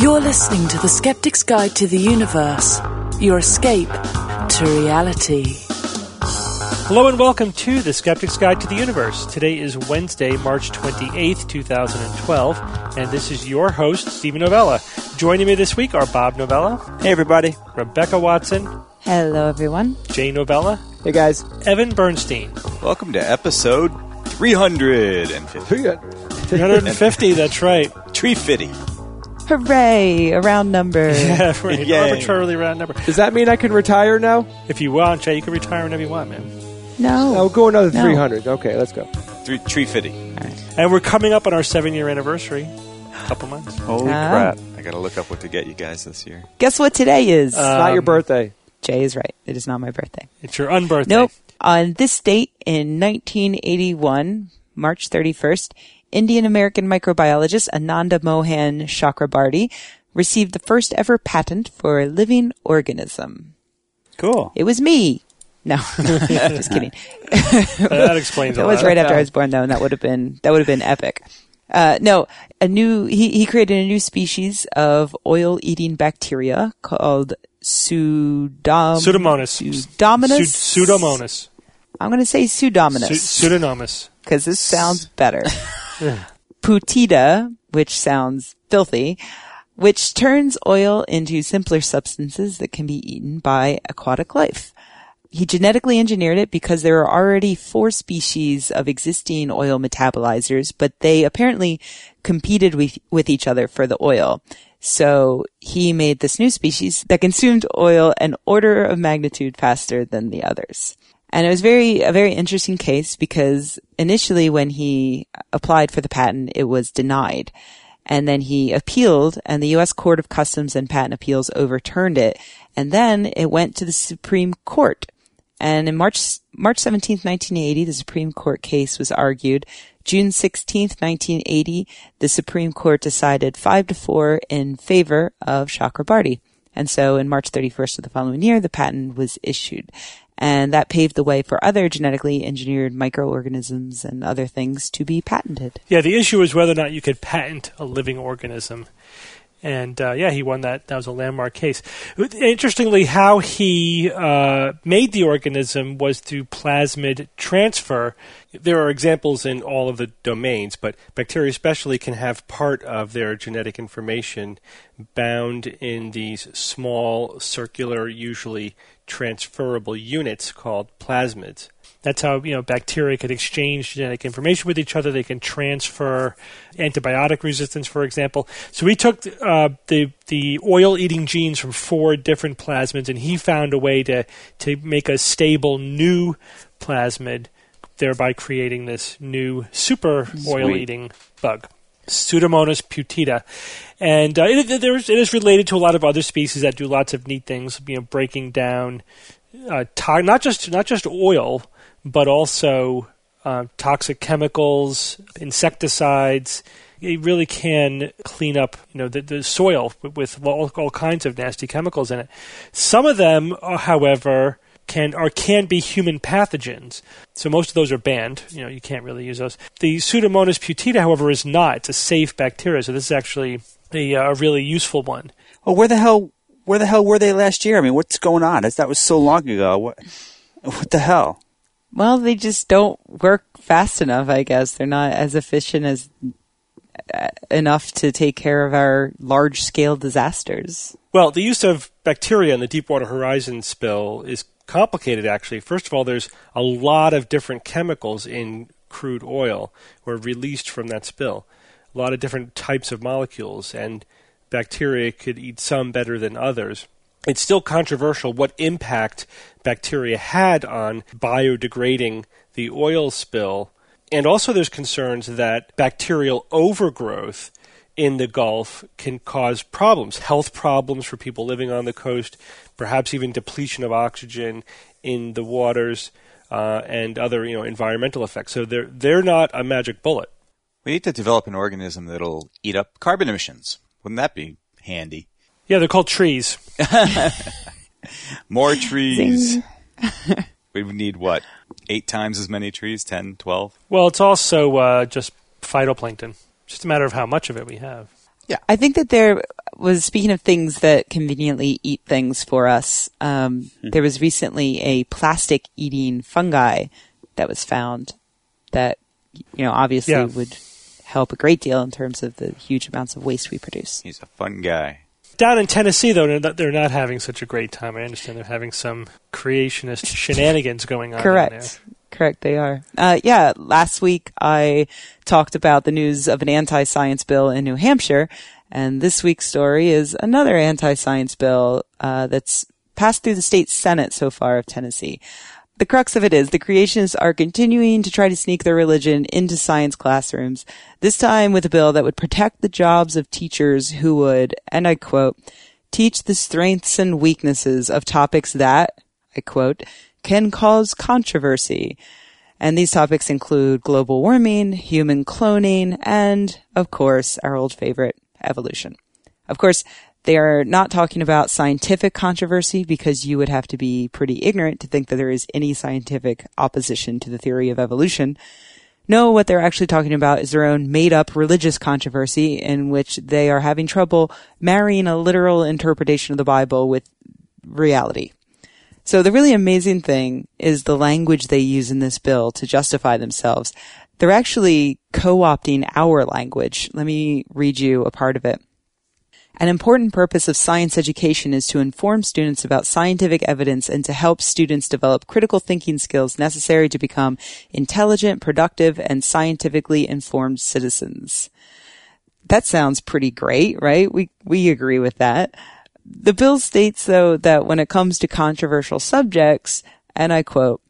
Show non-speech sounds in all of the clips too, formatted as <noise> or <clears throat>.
You're listening to The Skeptic's Guide to the Universe, your escape to reality. Hello and welcome to The Skeptic's Guide to the Universe. Today is Wednesday, March 28th, 2012, and this is your host, Steven Novella. Joining me this week are Bob Novella, Hey, everybody. Rebecca Watson, Hello, everyone. Jay Novella, Hey guys. Evan Bernstein. Welcome to episode 350. 350, that's right. Tree Fitty. Hooray! A round number. <laughs> Yeah, right. Yay. Arbitrarily round number. Does that mean I can retire now? If you want, Jay, you can retire whenever you want, man. No. I'll go another No. 300. Okay, let's go. Three, tree Fitty. And we're coming up on our seven year anniversary. A couple months. Holy Ah. crap. I got to look up what to get you guys this year. Guess what today is? It's not your Um, birthday. Jay is right. It is not my birthday. It's your unbirthday. Nope. On this date in 1981, March 31st, Indian American microbiologist Ananda Mohan Chakrabarty received the first ever patent for a living organism. Cool. It was me. No, <laughs> just kidding. That <laughs> explains That was right after I was born, though, and that would have been that would have been epic. Uh, no, a new he he created a new species of oil-eating bacteria called Pseudom Pseudomonas. Pseudomonas. Pseudomonas. I'm going to say Pseudomonas. Pseudomonas because this sounds better. <laughs> Putida, which sounds filthy, which turns oil into simpler substances that can be eaten by aquatic life. He genetically engineered it because there are already four species of existing oil metabolizers, but they apparently competed with, with each other for the oil. So he made this new species that consumed oil an order of magnitude faster than the others. And it was very, a very interesting case because initially when he applied for the patent, it was denied. And then he appealed and the U.S. Court of Customs and Patent Appeals overturned it. And then it went to the Supreme Court. And in March, March 17th, 1980, the Supreme Court case was argued. June 16th, 1980, the Supreme Court decided five to four in favor of Chakrabarty. And so in March 31st of the following year, the patent was issued. And that paved the way for other genetically engineered microorganisms and other things to be patented. Yeah, the issue is whether or not you could patent a living organism. And uh, yeah, he won that. That was a landmark case. Interestingly, how he uh, made the organism was through plasmid transfer. There are examples in all of the domains, but bacteria especially can have part of their genetic information bound in these small, circular, usually transferable units called plasmids. That's how you know bacteria can exchange genetic information with each other. They can transfer antibiotic resistance, for example. So we took uh, the the oil-eating genes from four different plasmids, and he found a way to to make a stable new plasmid, thereby creating this new super oil-eating bug. Pseudomonas putida, and uh, it, there's, it is related to a lot of other species that do lots of neat things. You know, breaking down uh, to- not just not just oil, but also uh, toxic chemicals, insecticides. It really can clean up, you know, the, the soil with, all, all kinds of nasty chemicals in it. Some of them, uh, however, can or can be human pathogens. So most of those are banned. You know, you can't really use those. The Pseudomonas putida, however, is not. It's a safe bacteria. So this is actually a, uh, a really useful one. Well, where the hell, where the hell were they last year? I mean, what's going on? That was so long ago. What, what the hell? Well, they just don't work fast enough, I guess. They're not as efficient as uh, enough to take care of our large scale disasters. Well, the use of bacteria in the Deepwater Horizon spill is complicated, actually. First of all, there's a lot of different chemicals in crude oil were released from that spill. A lot of different types of molecules, and bacteria could eat some better than others. It's still controversial what impact bacteria had on biodegrading the oil spill. And also, there's concerns that bacterial overgrowth in the Gulf can cause problems, health problems for people living on the coast, perhaps even depletion of oxygen in the waters, uh, and other you know environmental effects. So they're they're not a magic bullet. We need to develop an organism that'll eat up carbon emissions. Wouldn't that be handy? Yeah, they're called trees. <laughs> More trees. <laughs> we would need what? Eight times as many trees? Ten, twelve? Well, it's also uh, just phytoplankton. Just a matter of how much of it we have. Yeah. I think that there was, speaking of things that conveniently eat things for us, um, there was recently a plastic eating fungi that was found that, you know, obviously Yeah. would help a great deal in terms of the huge amounts of waste we produce. He's a fun guy. Down in Tennessee, though, they're not, they're not having such a great time. I understand they're having some creationist <laughs> shenanigans going on. down there. Correct. Correct, they are. Uh, yeah, last week I talked about the news of an anti-science bill in New Hampshire, and this week's story is another anti-science bill uh, that's passed through the state senate so far of Tennessee. The crux of it is the creationists are continuing to try to sneak their religion into science classrooms, this time with a bill that would protect the jobs of teachers who would, and I quote, teach the strengths and weaknesses of topics that, I quote, can cause controversy. And these topics include global warming, human cloning, and, of course, our old favorite, evolution. Of course, they are not talking about scientific controversy because you would have to be pretty ignorant to think that there is any scientific opposition to the theory of evolution. No, what they're actually talking about is their own made up religious controversy in which they are having trouble marrying a literal interpretation of the Bible with reality. So the really amazing thing is the language they use in this bill to justify themselves. They're actually co-opting our language. Let me read you a part of it. An important purpose of science education is to inform students about scientific evidence and to help students develop critical thinking skills necessary to become intelligent, productive, and scientifically informed citizens. That sounds pretty great, right? We, we agree with that. The bill states though that when it comes to controversial subjects, and I quote,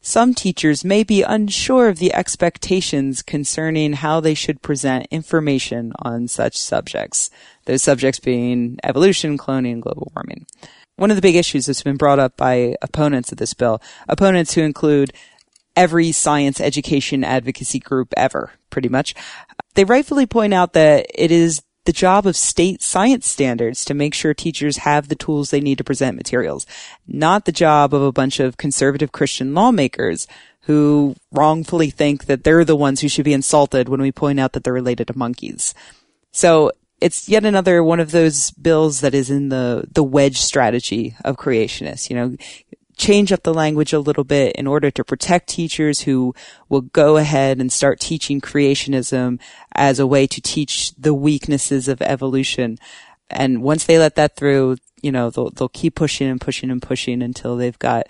some teachers may be unsure of the expectations concerning how they should present information on such subjects. Those subjects being evolution, cloning, and global warming. One of the big issues that's been brought up by opponents of this bill, opponents who include every science education advocacy group ever, pretty much. They rightfully point out that it is the job of state science standards to make sure teachers have the tools they need to present materials, not the job of a bunch of conservative Christian lawmakers who wrongfully think that they're the ones who should be insulted when we point out that they're related to monkeys. So it's yet another one of those bills that is in the, the wedge strategy of creationists, you know, change up the language a little bit in order to protect teachers who will go ahead and start teaching creationism as a way to teach the weaknesses of evolution. And once they let that through, you know, they'll, they'll keep pushing and pushing and pushing until they've got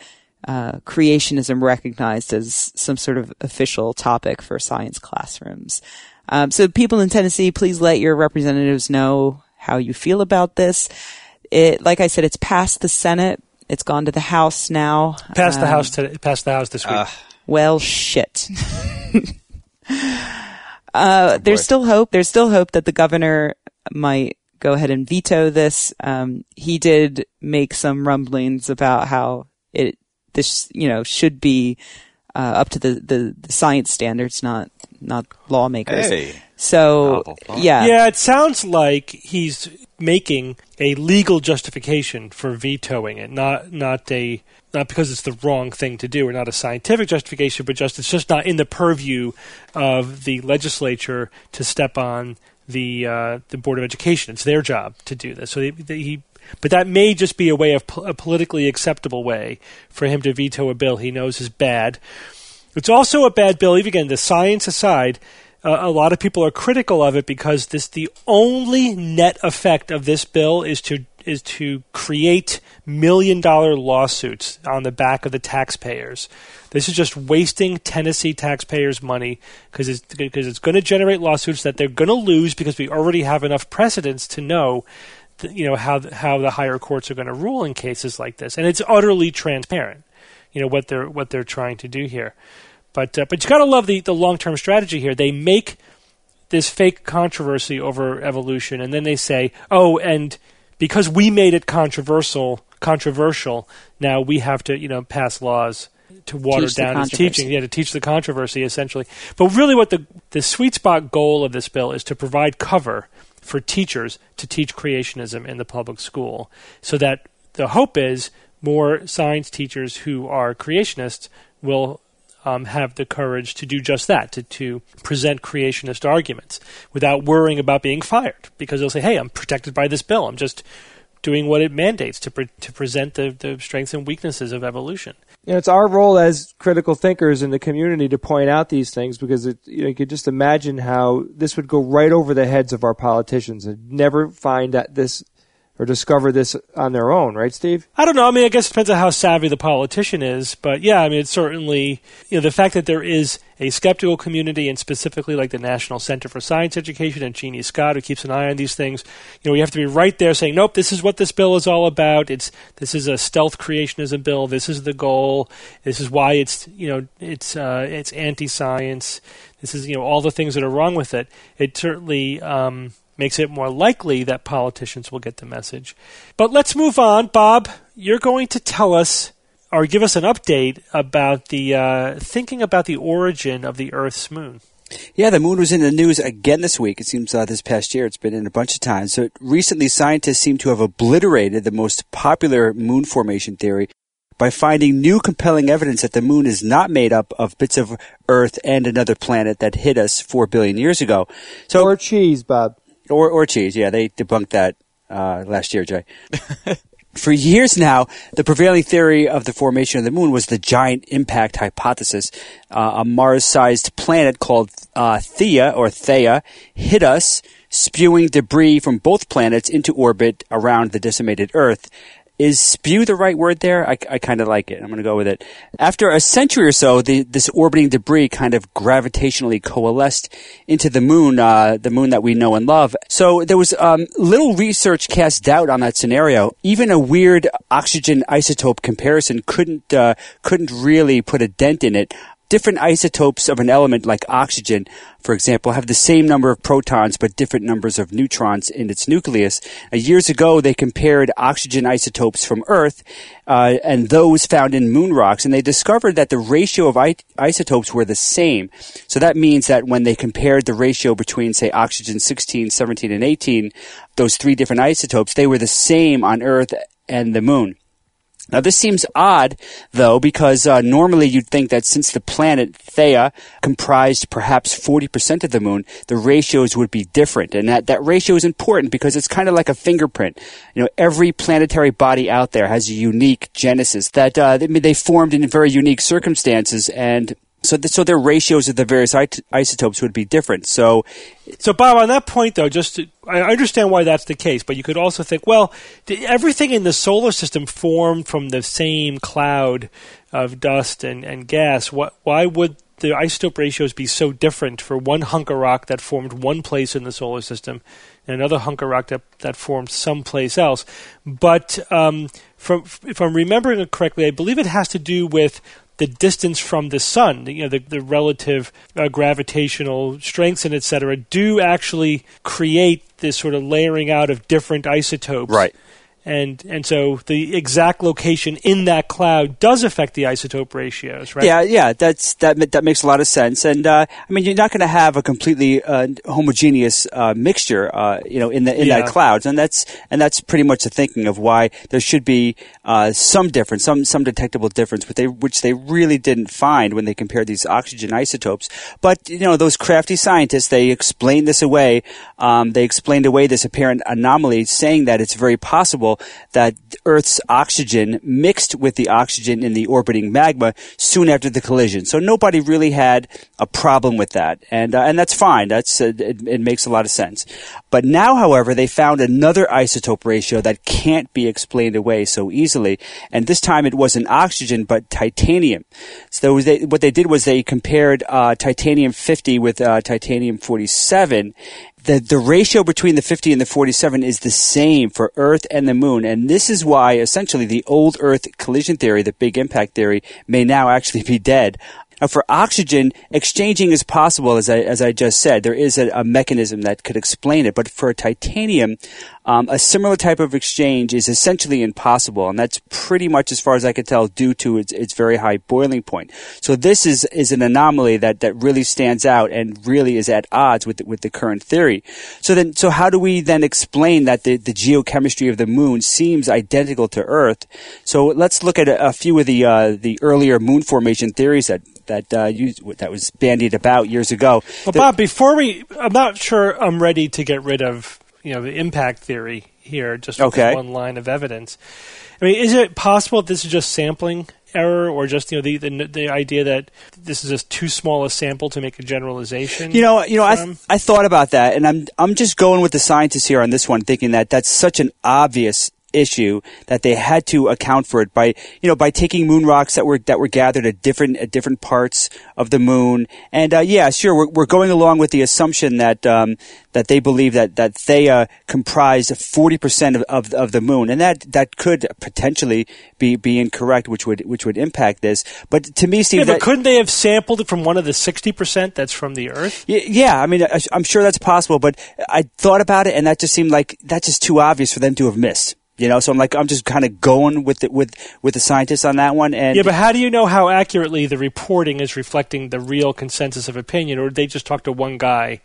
uh, creationism recognized as some sort of official topic for science classrooms. Um, so people in Tennessee, please let your representatives know how you feel about this. It, like I said, it's passed the Senate. It's gone to the House now. Passed the Um, house today. Passed the house this week. Well, shit. <laughs> uh, there's boy. still hope. There's still hope that the governor might go ahead and veto this. Um, he did make some rumblings about how it, this, you know, should be, uh, up to the, the, the science standards, not, not lawmakers. Hey. So, yeah. yeah, it sounds like he's making a legal justification for vetoing it, not not a not because it's the wrong thing to do, or not a scientific justification, but just it's just not in the purview of the legislature to step on the uh, the board of education. It's their job to do this. So they, they, he, but that may just be a way of po- a politically acceptable way for him to veto a bill he knows is bad. It's also a bad bill. Even again, the science aside, uh, a lot of people are critical of it because this the only net effect of this bill is to is to create million dollar lawsuits on the back of the taxpayers. This is just wasting Tennessee taxpayers' money because it's because it's going to generate lawsuits that they're going to lose because we already have enough precedents to know you know how how the higher courts are going to rule in cases like this, and it's utterly transparent. You know what they're what they're trying to do here, but uh, but you got to love the the long term strategy here. They make this fake controversy over evolution, and then they say, oh, and because we made it controversial, controversial, now we have to you know pass laws to water Teach the down his teaching, yeah, to teach the controversy essentially. But really, what the the sweet spot goal of this bill is to provide cover for teachers to teach creationism in the public school, so that the hope is more science teachers who are creationists will um, have the courage to do just that, to, to present creationist arguments without worrying about being fired, because they'll say, "Hey, I'm protected by this bill. I'm just doing what it mandates to pre- to present the, the strengths and weaknesses of evolution." You know, it's our role as critical thinkers in the community to point out these things because it, you, know, you could just imagine how this would go right over the heads of our politicians and never find that this or discover this on their own, right, Steve? I don't know. I mean, I guess it depends on how savvy the politician is, but yeah, I mean, it's certainly you know the fact that there is a skeptical community, and specifically like the National Center for Science Education and Jeannie Scott, who keeps an eye on these things. You know, you have to be right there saying, "Nope, this is what this bill is all about. It's this is a stealth creationism bill. This is the goal. This is why it's you know it's uh, it's anti-science. This is you know all the things that are wrong with it." It certainly. Um, makes it more likely that politicians will get the message. But let's move on. Bob, you're going to tell us or give us an update about the uh, thinking about the origin of the Earth's moon. Yeah, the moon was in the news again this week. It seems uh, this past year it's been in a bunch of times. So recently, scientists seem to have obliterated the most popular moon formation theory by finding new compelling evidence that the moon is not made up of bits of Earth and another planet that hit us four billion years ago. So or cheese, Bob. Or, or cheese, yeah, they debunked that uh, last year, Jay. <laughs> For years now, the prevailing theory of the formation of the moon was the giant impact hypothesis. Uh, a Mars-sized planet called uh, Theia or Theia hit us, spewing debris from both planets into orbit around the decimated Earth. Is spew the right word there? I, I kind of like it. I'm going to go with it. After a century or so, the, this orbiting debris kind of gravitationally coalesced into the moon, uh, the moon that we know and love. So there was um, little research cast doubt on that scenario. Even a weird oxygen isotope comparison couldn't uh, couldn't really put a dent in it different isotopes of an element like oxygen, for example, have the same number of protons but different numbers of neutrons in its nucleus. Uh, years ago, they compared oxygen isotopes from Earth uh, and those found in moon rocks, and they discovered that the ratio of I- isotopes were the same. So that means that when they compared the ratio between, say, oxygen 16, 17, and 18, those three different isotopes, they were the same on Earth and the moon. Now, this seems odd, though, because uh, normally you'd think that since the planet Theia comprised perhaps 40% of the moon, the ratios would be different. And that, that ratio is important because it's kind of like a fingerprint. You know, every planetary body out there has a unique genesis that uh, they, they formed in very unique circumstances and so, so their ratios of the various it- isotopes would be different. So, So, Bob, on that point, though, just to, I understand why that's the case, but you could also think, well, everything in the solar system formed from the same cloud of dust and, and gas. What, why would the isotope ratios be so different for one hunk of rock that formed one place in the solar system and another hunk of rock that, that formed someplace else? But um, from, if I'm remembering it correctly, I believe it has to do with the distance from the sun, you know, the, the relative uh, gravitational strengths and et cetera, do actually create this sort of layering out of different isotopes. Right. And and so the exact location in that cloud does affect the isotope ratios, right? Yeah, yeah, that's that. That makes a lot of sense. And uh, I mean, you're not going to have a completely uh, homogeneous uh, mixture, uh, you know, in the in Yeah. that clouds, and that's and that's pretty much the thinking of why there should be uh, some difference, some some detectable difference, but they which they really didn't find when they compared these oxygen isotopes. But you know, those crafty scientists they explained this away. Um, they explained away this apparent anomaly, saying that it's very possible that Earth's oxygen mixed with the oxygen in the orbiting magma soon after the collision. So nobody really had a problem with that, and uh, and that's fine. That's uh, it, it makes a lot of sense. But now, however, they found another isotope ratio that can't be explained away so easily, and this time it wasn't oxygen but titanium. So they, what they did was they compared uh, titanium 50 with uh, titanium 47, the the ratio between the 50 and the 47 is the same for Earth and the Moon, and this is why essentially the old Earth collision theory, the Big Impact theory, may now actually be dead. Now, for oxygen, exchanging is possible, as I as I just said. There is a, a mechanism that could explain it, but for titanium, Um, a similar type of exchange is essentially impossible, and that's pretty much as far as I can tell due to its, its very high boiling point. So this is, is an anomaly that, that really stands out and really is at odds with the, with the current theory. So then, so how do we then explain that the, the geochemistry of the moon seems identical to Earth? So let's look at a, a few of the uh, the earlier moon formation theories that that uh, used, that was bandied about years ago. Well, Bob, before we, I'm not sure I'm ready to get rid of you know the impact theory here. Just with Okay. one line of evidence. I mean, is it possible that this is just sampling error, or just you know the the, the idea that this is just too small a sample to make a generalization? You know, you know, I from? I thought about that, and I'm I'm just going with the scientists here on this one, thinking that that's such an obvious issue that they had to account for it by you know by taking moon rocks that were that were gathered at different at different parts of the moon and uh, yeah sure we're, we're going along with the assumption that um, that they believe that that Theia comprised 40% of, of of the moon and that that could potentially be be incorrect which would which would impact this but to me Steve yeah, that, but couldn't they have sampled it from one of the sixty percent that's from the Earth? Y- Yeah, I mean, I- I'm sure that's possible, but I thought about it, and that just seemed like that's just too obvious for them to have missed. You know, so I'm like, I'm just kind of going with the, with with the scientists on that one, and Yeah, but how do you know how accurately the reporting is reflecting the real consensus of opinion, or they just talk to one guy?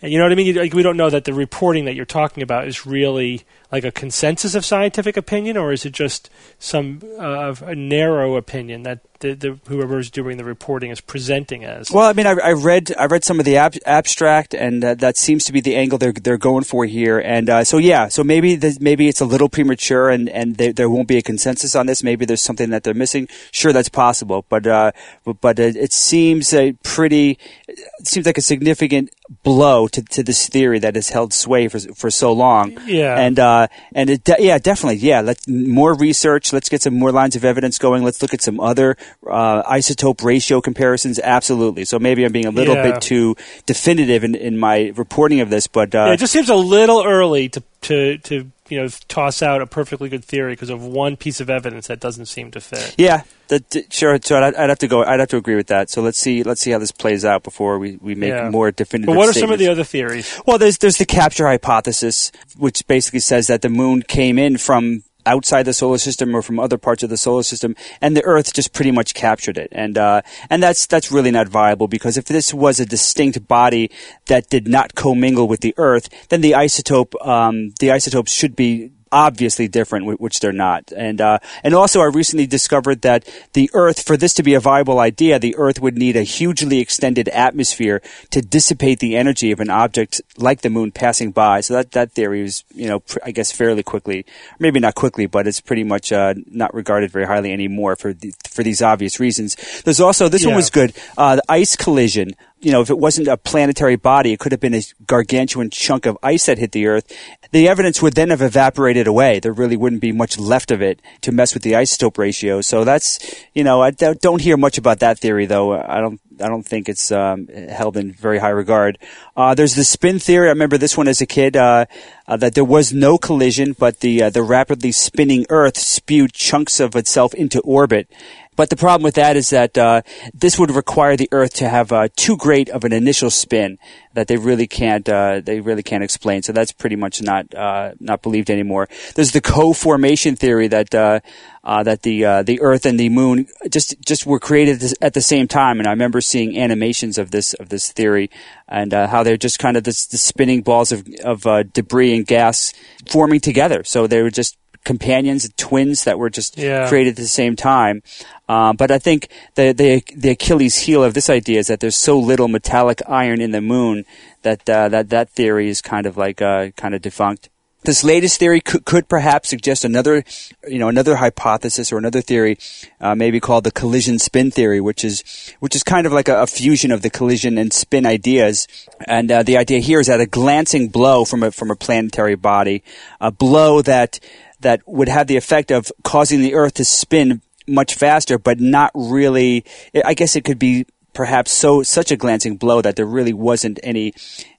And you know what I mean? Like, we don't know that the reporting that you're talking about is really like a consensus of scientific opinion, or is it just some uh, of a narrow opinion that the, the whoever's doing the reporting is presenting as? Well, I mean, I, I read I read some of the ab- abstract, and uh, that seems to be the angle they're they're going for here. And uh, so, yeah, so maybe the, maybe it's a little premature, and and there, there won't be a consensus on this. Maybe there's something that they're missing. Sure, that's possible, but uh, but, but it, it seems a pretty it seems like a significant blow to, to this theory that has held sway for for so long. Yeah. and uh, and it de- yeah, definitely, yeah. Let's more research. Let's get some more lines of evidence going. Let's look at some other uh, isotope ratio comparisons. Absolutely. So maybe I'm being a little Yeah. bit too definitive in, in my reporting of this, but uh, yeah, it just seems a little early to to to you know toss out a perfectly good theory because of one piece of evidence that doesn't seem to fit. yeah, that, sure. So I'd, I'd have to go. I'd have to agree with that. So let's see. Let's see how this plays out before we, we make Yeah. more definitive. But what are some of the other theories? Well, there's there's the capture hypothesis, which basically says that the moon came in from outside the solar system or from other parts of the solar system, and the Earth just pretty much captured it. And uh, and that's that's really not viable because if this was a distinct body that did not commingle with the Earth, then the isotope um, the isotopes should be obviously different, which they're not. And uh, and also, I recently discovered that the Earth, for this to be a viable idea, the Earth would need a hugely extended atmosphere to dissipate the energy of an object like the Moon passing by. So that that theory is, you know, pr- I guess fairly quickly, maybe not quickly, but it's pretty much uh, not regarded very highly anymore for the, for these obvious reasons. There's also this one was good. Uh, the ice collision. You know, if it wasn't a planetary body, it could have been a gargantuan chunk of ice that hit the Earth. The evidence would then have evaporated away. There really wouldn't be much left of it to mess with the isotope ratio. So that's, you know, I don't hear much about that theory, though. I don't. I don't think it's um, held in very high regard. Uh, there's the spin theory. I remember this one as a kid. Uh, uh, that there was no collision, but the uh, the rapidly spinning Earth spewed chunks of itself into orbit. But the problem with that is that uh, this would require the Earth to have uh, too great of an initial spin that they really can't uh, they really can't explain. So that's pretty much not uh, not believed anymore. There's the co-formation theory that uh, uh, that the uh, the Earth and the Moon just just were created at the same time. And I remember seeing animations of this of this theory and uh, how they're just kind of the spinning balls of of uh, debris and gas forming together. So they were just companions, twins that were just Yeah. created at the same time. Uh, but I think the, the the Achilles heel of this idea is that there's so little metallic iron in the moon that uh, that that theory is kind of like uh, kind of defunct. This latest theory could, could perhaps suggest another, you know, another hypothesis or another theory, uh, maybe called the collision spin theory, which is which is kind of like a, a fusion of the collision and spin ideas. And uh, the idea here is that a glancing blow from a from a planetary body, a blow that that would have the effect of causing the Earth to spin much faster, but not really. I guess it could be perhaps so such a glancing blow that there really wasn't any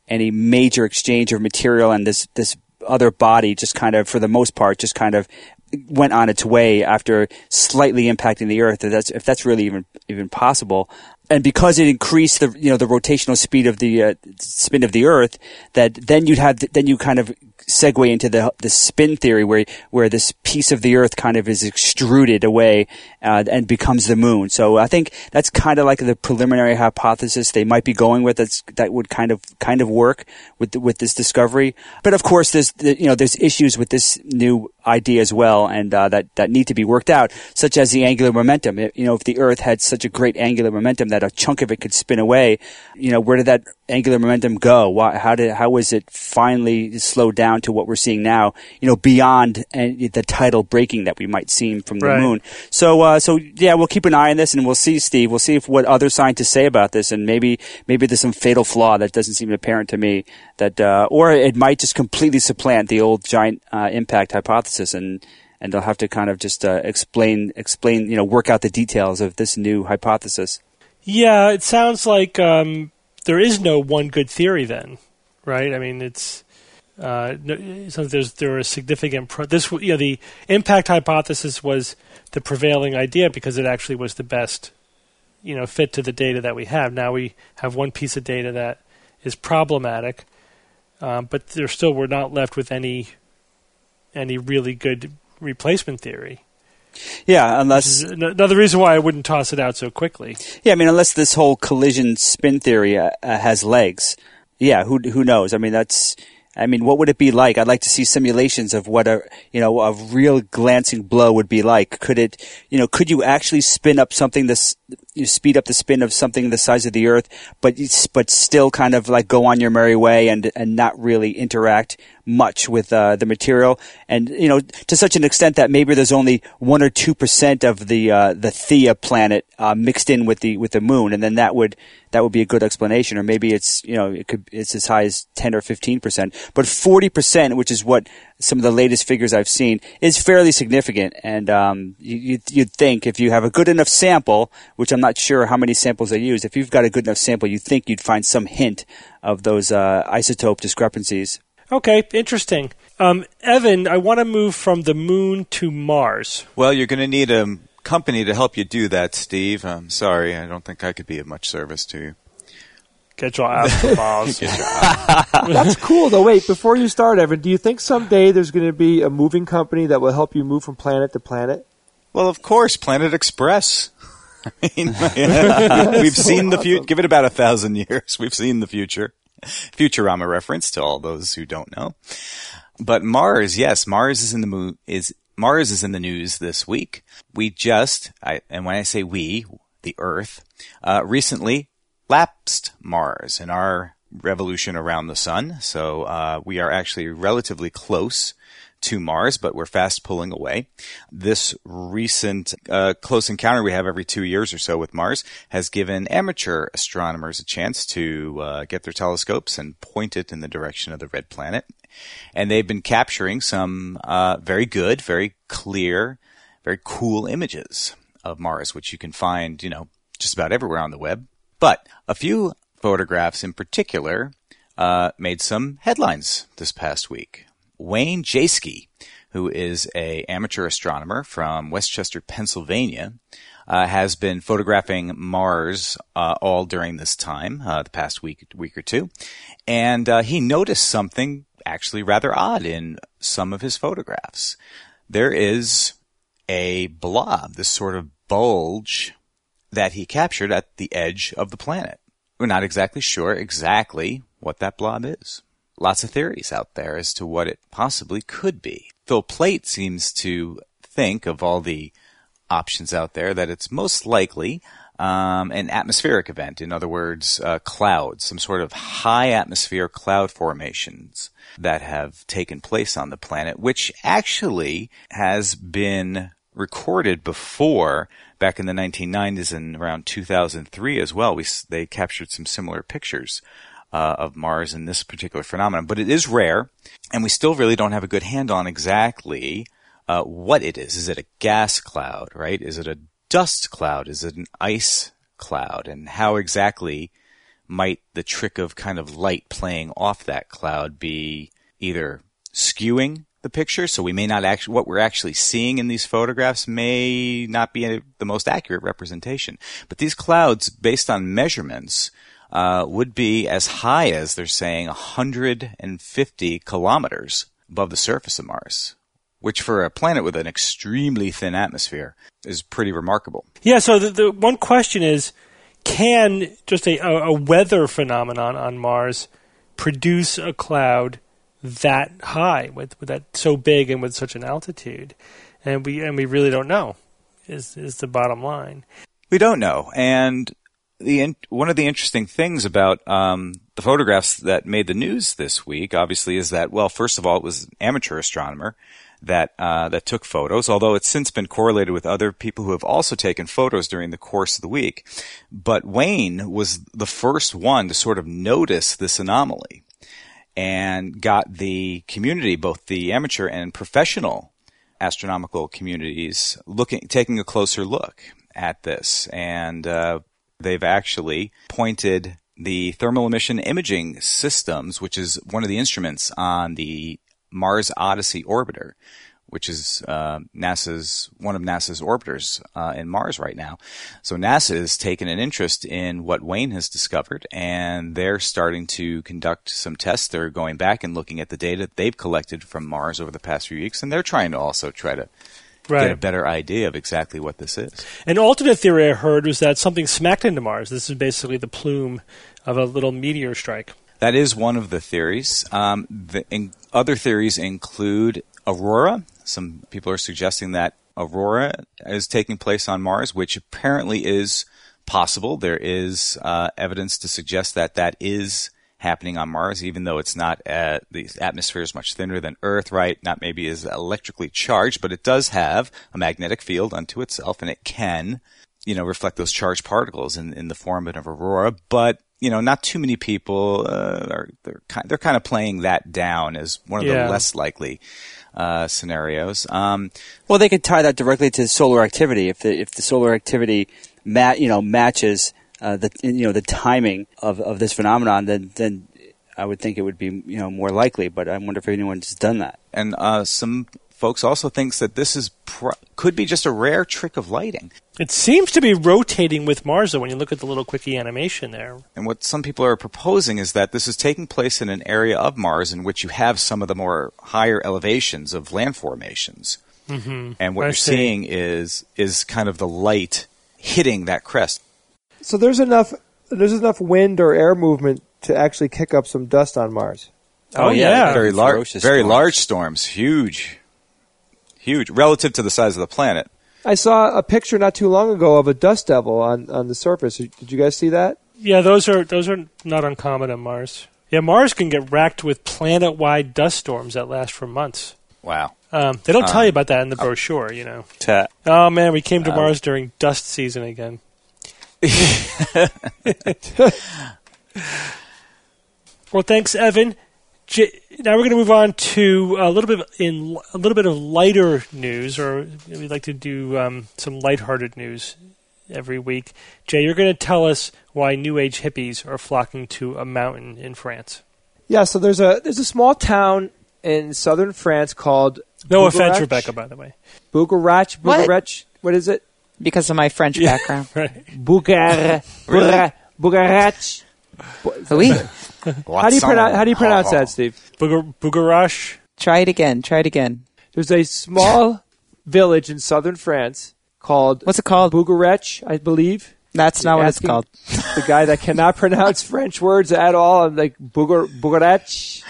any major exchange of material, and this this other body just kind of, for the most part, just kind of went on its way after slightly impacting the Earth. If that's if that's really even even possible. And because it increased the you know the rotational speed of the uh, spin of the Earth, that then you'd have then you kind of segue into the the spin theory, where where this piece of the Earth kind of is extruded away uh, and becomes the Moon. So I think that's kind of like the preliminary hypothesis they might be going with. That's that would kind of kind of work with with this discovery. But of course, there's you know there's issues with this new idea as well, and uh, that that need to be worked out, such as the angular momentum. you know, if the Earth had such a great angular momentum that a chunk of it could spin away, you know, where did that angular momentum go? Why, how did how was it finally slowed down to what we're seeing now? You know, beyond uh, the tidal braking that we might see from the Right. moon. So uh, so yeah, we'll keep an eye on this, and we'll see, Steve. We'll see if what other scientists say about this, and maybe maybe there's some fatal flaw that doesn't seem apparent to me. That uh, or it might just completely supplant the old giant uh, impact hypothesis, and and they'll have to kind of just uh, explain explain you know work out the details of this new hypothesis. Yeah, it sounds like um, there is no one good theory then, right? I mean, it's uh, there's there are significant pro- this you know the impact hypothesis was the prevailing idea because it actually was the best you know fit to the data that we have. Now we have one piece of data that is problematic, um, but there still we're not left with any any really good replacement theory. Yeah, unless another reason why I wouldn't toss it out so quickly. Yeah, I mean, unless this whole collision spin theory uh, uh, has legs, yeah, who who knows? I mean, that's. I mean, what would it be like? I'd like to see simulations of what a you know a real glancing blow would be like. Could it, you know, could you actually spin up something this, you speed up the spin of something the size of the Earth, but but still kind of like go on your merry way and and not really interact much with uh, the material, and you know, to such an extent that maybe there's only one or two percent of the uh, the Theia planet uh, mixed in with the with the moon, and then that would that would be a good explanation. Or maybe it's you know it could it's as high as ten or fifteen percent, but forty percent, which is what some of the latest figures I've seen, is fairly significant. And um, you, you'd, you'd think if you have a good enough sample, which I'm not sure how many samples they use, if you've got a good enough sample, you'd think you'd find some hint of those uh, isotope discrepancies. Okay, interesting. Um, Evan, I want to move from the moon to Mars. Well, you're going to need a company to help you do that, Steve. I'm sorry. I don't think I could be of much service to you. Get your ass to <laughs> Mars. <laughs> That's cool, though. Wait, before you start, Evan, do you think someday there's going to be a moving company that will help you move from planet to planet? Well, of course, Planet Express. <laughs> I mean, we've seen the future. Give it about a thousand years. We've seen the future. <laughs> Futurama reference to all those who don't know. But Mars, yes, Mars is in the mo- is Mars is in the news this week. We just, I, and when I say we, the Earth, uh, recently lapsed Mars in our revolution around the sun. So uh, we are actually relatively close to Mars, but we're fast pulling away. This recent uh, close encounter we have every two years or so with Mars has given amateur astronomers a chance to uh, get their telescopes and point it in the direction of the red planet. And they've been capturing some uh, very good, very clear, very cool images of Mars, which you can find, you know, just about everywhere on the web. But a few photographs in particular uh, made some headlines this past week. Wayne Jaeschke, who is a amateur astronomer from West Chester, Pennsylvania, uh, has been photographing Mars uh, all during this time, uh, the past week week or two, and uh, he noticed something actually rather odd in some of his photographs. There is a blob, this sort of bulge that he captured at the edge of the planet. We're not exactly sure exactly what that blob is. Lots of theories out there as to what it possibly could be. Phil Plait seems to think of all the options out there that it's most likely um, an atmospheric event. In other words, uh, clouds, some sort of high atmosphere cloud formations that have taken place on the planet, which actually has been recorded before back in the 1990s and around 2003 as well. We, they captured some similar pictures uh, of Mars in this particular phenomenon, but it is rare, and we still really don't have a good hand on exactly uh, what it is. Is it a gas cloud, right? Is it a dust cloud? Is it an ice cloud? And how exactly might the trick of kind of light playing off that cloud be either skewing the picture, so we may not actually what we're actually seeing in these photographs may not be a, the most accurate representation. But these clouds, based on measurements uh, would be as high as they're saying 150 kilometers above the surface of Mars, which for a planet with an extremely thin atmosphere is pretty remarkable. Yeah. So the, the one question is, can just a, a weather phenomenon on Mars produce a cloud that high with, with that so big and with such an altitude? And we and we really don't know. Is is the bottom line? We don't know, and the in, one of the interesting things about um, the photographs that made the news this week, obviously, is that well, first of all, it was an amateur astronomer that uh, that took photos. Although it's since been correlated with other people who have also taken photos during the course of the week. But Wayne was the first one to sort of notice this anomaly and got the community, both the amateur and professional astronomical communities, looking, taking a closer look at this, and uh, they've actually pointed the thermal emission imaging systems, which is one of the instruments on the Mars Odyssey orbiter, which is uh, NASA's one of NASA's orbiters uh, in Mars right now. So NASA has taken an interest in what Wayne has discovered, and they're starting to conduct some tests. They're going back and looking at the data they've collected from Mars over the past few weeks, and they're trying to also try to Right. get a better idea of exactly what this is. An alternate theory I heard was that something smacked into Mars. This is basically the plume of a little meteor strike. That is one of the theories. Um, the in, other theories include aurora. Some people are suggesting that aurora is taking place on Mars, which apparently is possible. There is uh, evidence to suggest that that is happening on Mars, even though it's not uh, the atmosphere is much thinner than Earth, right? Not maybe as electrically charged, but it does have a magnetic field unto itself, and it can, you know, reflect those charged particles in, in the form of an aurora. But you know, not too many people uh, are they're kind, they're kind of playing that down as one of Yeah. the less likely uh, scenarios. Um, Well, they could tie that directly to solar activity. If the if the solar activity, ma- you know, matches uh, the you know the timing of, of this phenomenon, then then I would think it would be you know more likely. But I wonder if anyone's done that. and uh, some folks also thinks that this is pro- could be just a rare trick of lighting. It seems to be rotating with Mars, though, when you look at the little quickie animation there. And what some people are proposing is that this is taking place in an area of Mars in which you have some of the more higher elevations of land formations. Mm-hmm. And what I you're see. seeing is is kind of the light hitting that crest. So there's enough there's enough wind or air movement to actually kick up some dust on Mars. Oh, oh yeah. very large, very storms. large storms, huge, huge relative to the size of the planet. I saw a picture not too long ago of a dust devil on, on the surface. Did you guys see that? Yeah, those are those are not uncommon on Mars. Yeah, Mars can get racked with planet-wide dust storms that last for months. Wow. Um, they don't tell you um, about that in the uh, brochure, you know. Ta- Oh man, we came to um, Mars during dust season again. <laughs> well, thanks, Evan. J- now we're going to move on to a little bit in a little bit of lighter news, or we'd like to do um, some lighthearted news every week. Jay, you're going to tell us why New Age hippies are flocking to a mountain in France. Yeah, so there's a there's a small town in southern France called No Bugarac. offense, Rebecca, by the way. Bugarac, What? What is it? Because of my French <laughs> background. Right. Bugar, Bugar, Bugarac. Oui. <laughs> How do you pronounce How do you pronounce that, Steve? Bugar- Bugarash. Try it again. Try it again. There's a small <laughs> village in southern France called What's it called? Bugarech, I believe. That's not what it's Asking called. The guy that cannot pronounce French words at all. I'm like Bugar, Bugarech,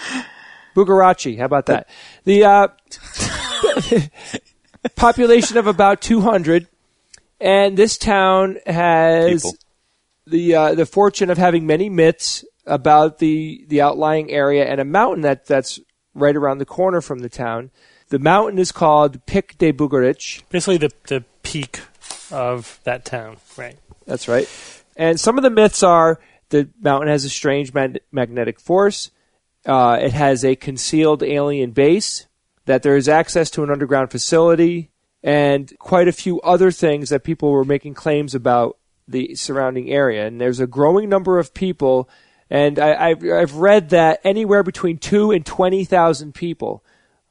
Bugarachi. How about that? The uh, population of about 200, and this town has People. the uh, the fortune of having many myths about the the outlying area and a mountain that that's right around the corner from the town. The mountain is called Pic de Bugarich. Basically, the the peak of that town. Right. That's right. And some of the myths are the mountain has a strange mag- magnetic force. Uh, it has a concealed alien base. That there is access to an underground facility, and quite a few other things that people were making claims about the surrounding area. And there's a growing number of people, and I, I've, I've read that anywhere between two and twenty thousand people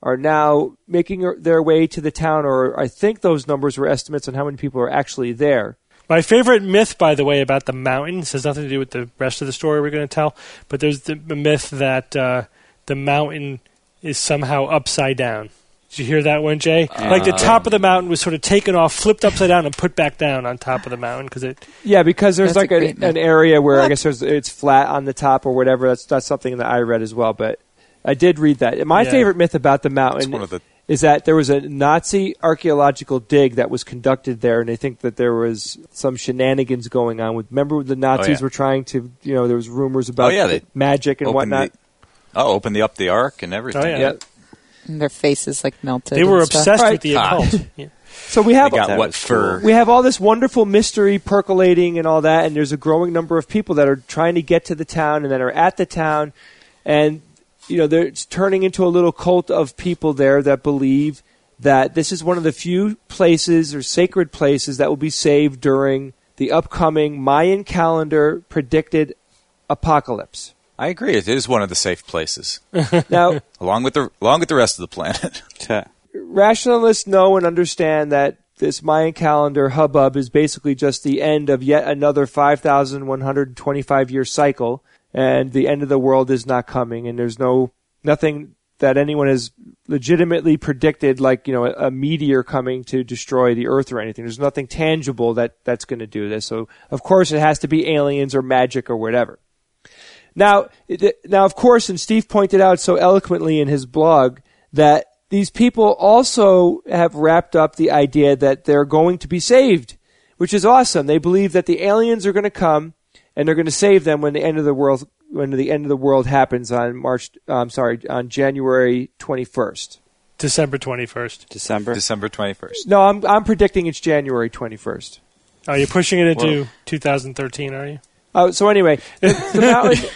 are now making their way to the town, or I think those numbers were estimates on how many people are actually there. My favorite myth, by the way, about the mountain this has nothing to do with the rest of the story we're going to tell, but there's the myth that uh, the mountain is somehow upside down. Did you hear that one, Jay? Uh, like the top of the mountain was sort of taken off, flipped upside down, and put back down on top of the mountain because it. Yeah, because there's That's a like a an area where I guess there's, it's flat on the top or whatever. That's that's something that I read as well. But I did read that. My Yeah. favorite myth about the mountain one of the is that there was a Nazi archaeological dig that was conducted there, and they think that there was some shenanigans going on with. Remember, the Nazis oh, yeah. were trying to, you know, there was rumors about Oh, yeah, they magic and whatnot. the oh, open the up the ark and everything. Oh, yeah. yeah. And their faces like melted. They were obsessed Right. with the occult. Yeah. So we have got what fur? we have all this wonderful mystery percolating and all that, and there's a growing number of people that are trying to get to the town and that are at the town, and you know, they're it's turning into a little cult of people there that believe that this is one of the few places or sacred places that will be saved during the upcoming Mayan calendar predicted apocalypse. I agree. It is one of the safe places, <laughs> Now, along with the along with the rest of the planet. <laughs> rationalists know and understand that this Mayan calendar hubbub is basically just the end of yet another 5,125 year cycle, and the end of the world is not coming, and there's no nothing that anyone has legitimately predicted, like you know a, a meteor coming to destroy the Earth or anything. There's nothing tangible that that's going to do this. So of course it has to be aliens or magic or whatever. Now, now, of course, and Steve pointed out so eloquently in his blog that these people also have wrapped up the idea that they're going to be saved, which is awesome. They believe that the aliens are going to come and they're going to save them when the end of the world when the end of the world happens on March. I'm sorry, on January 21st. December 21st. December. December twenty first. No, I'm I'm predicting it's January 21st. Are you pushing it into Well- 2013, are you? Oh, so anyway, the, the mountain.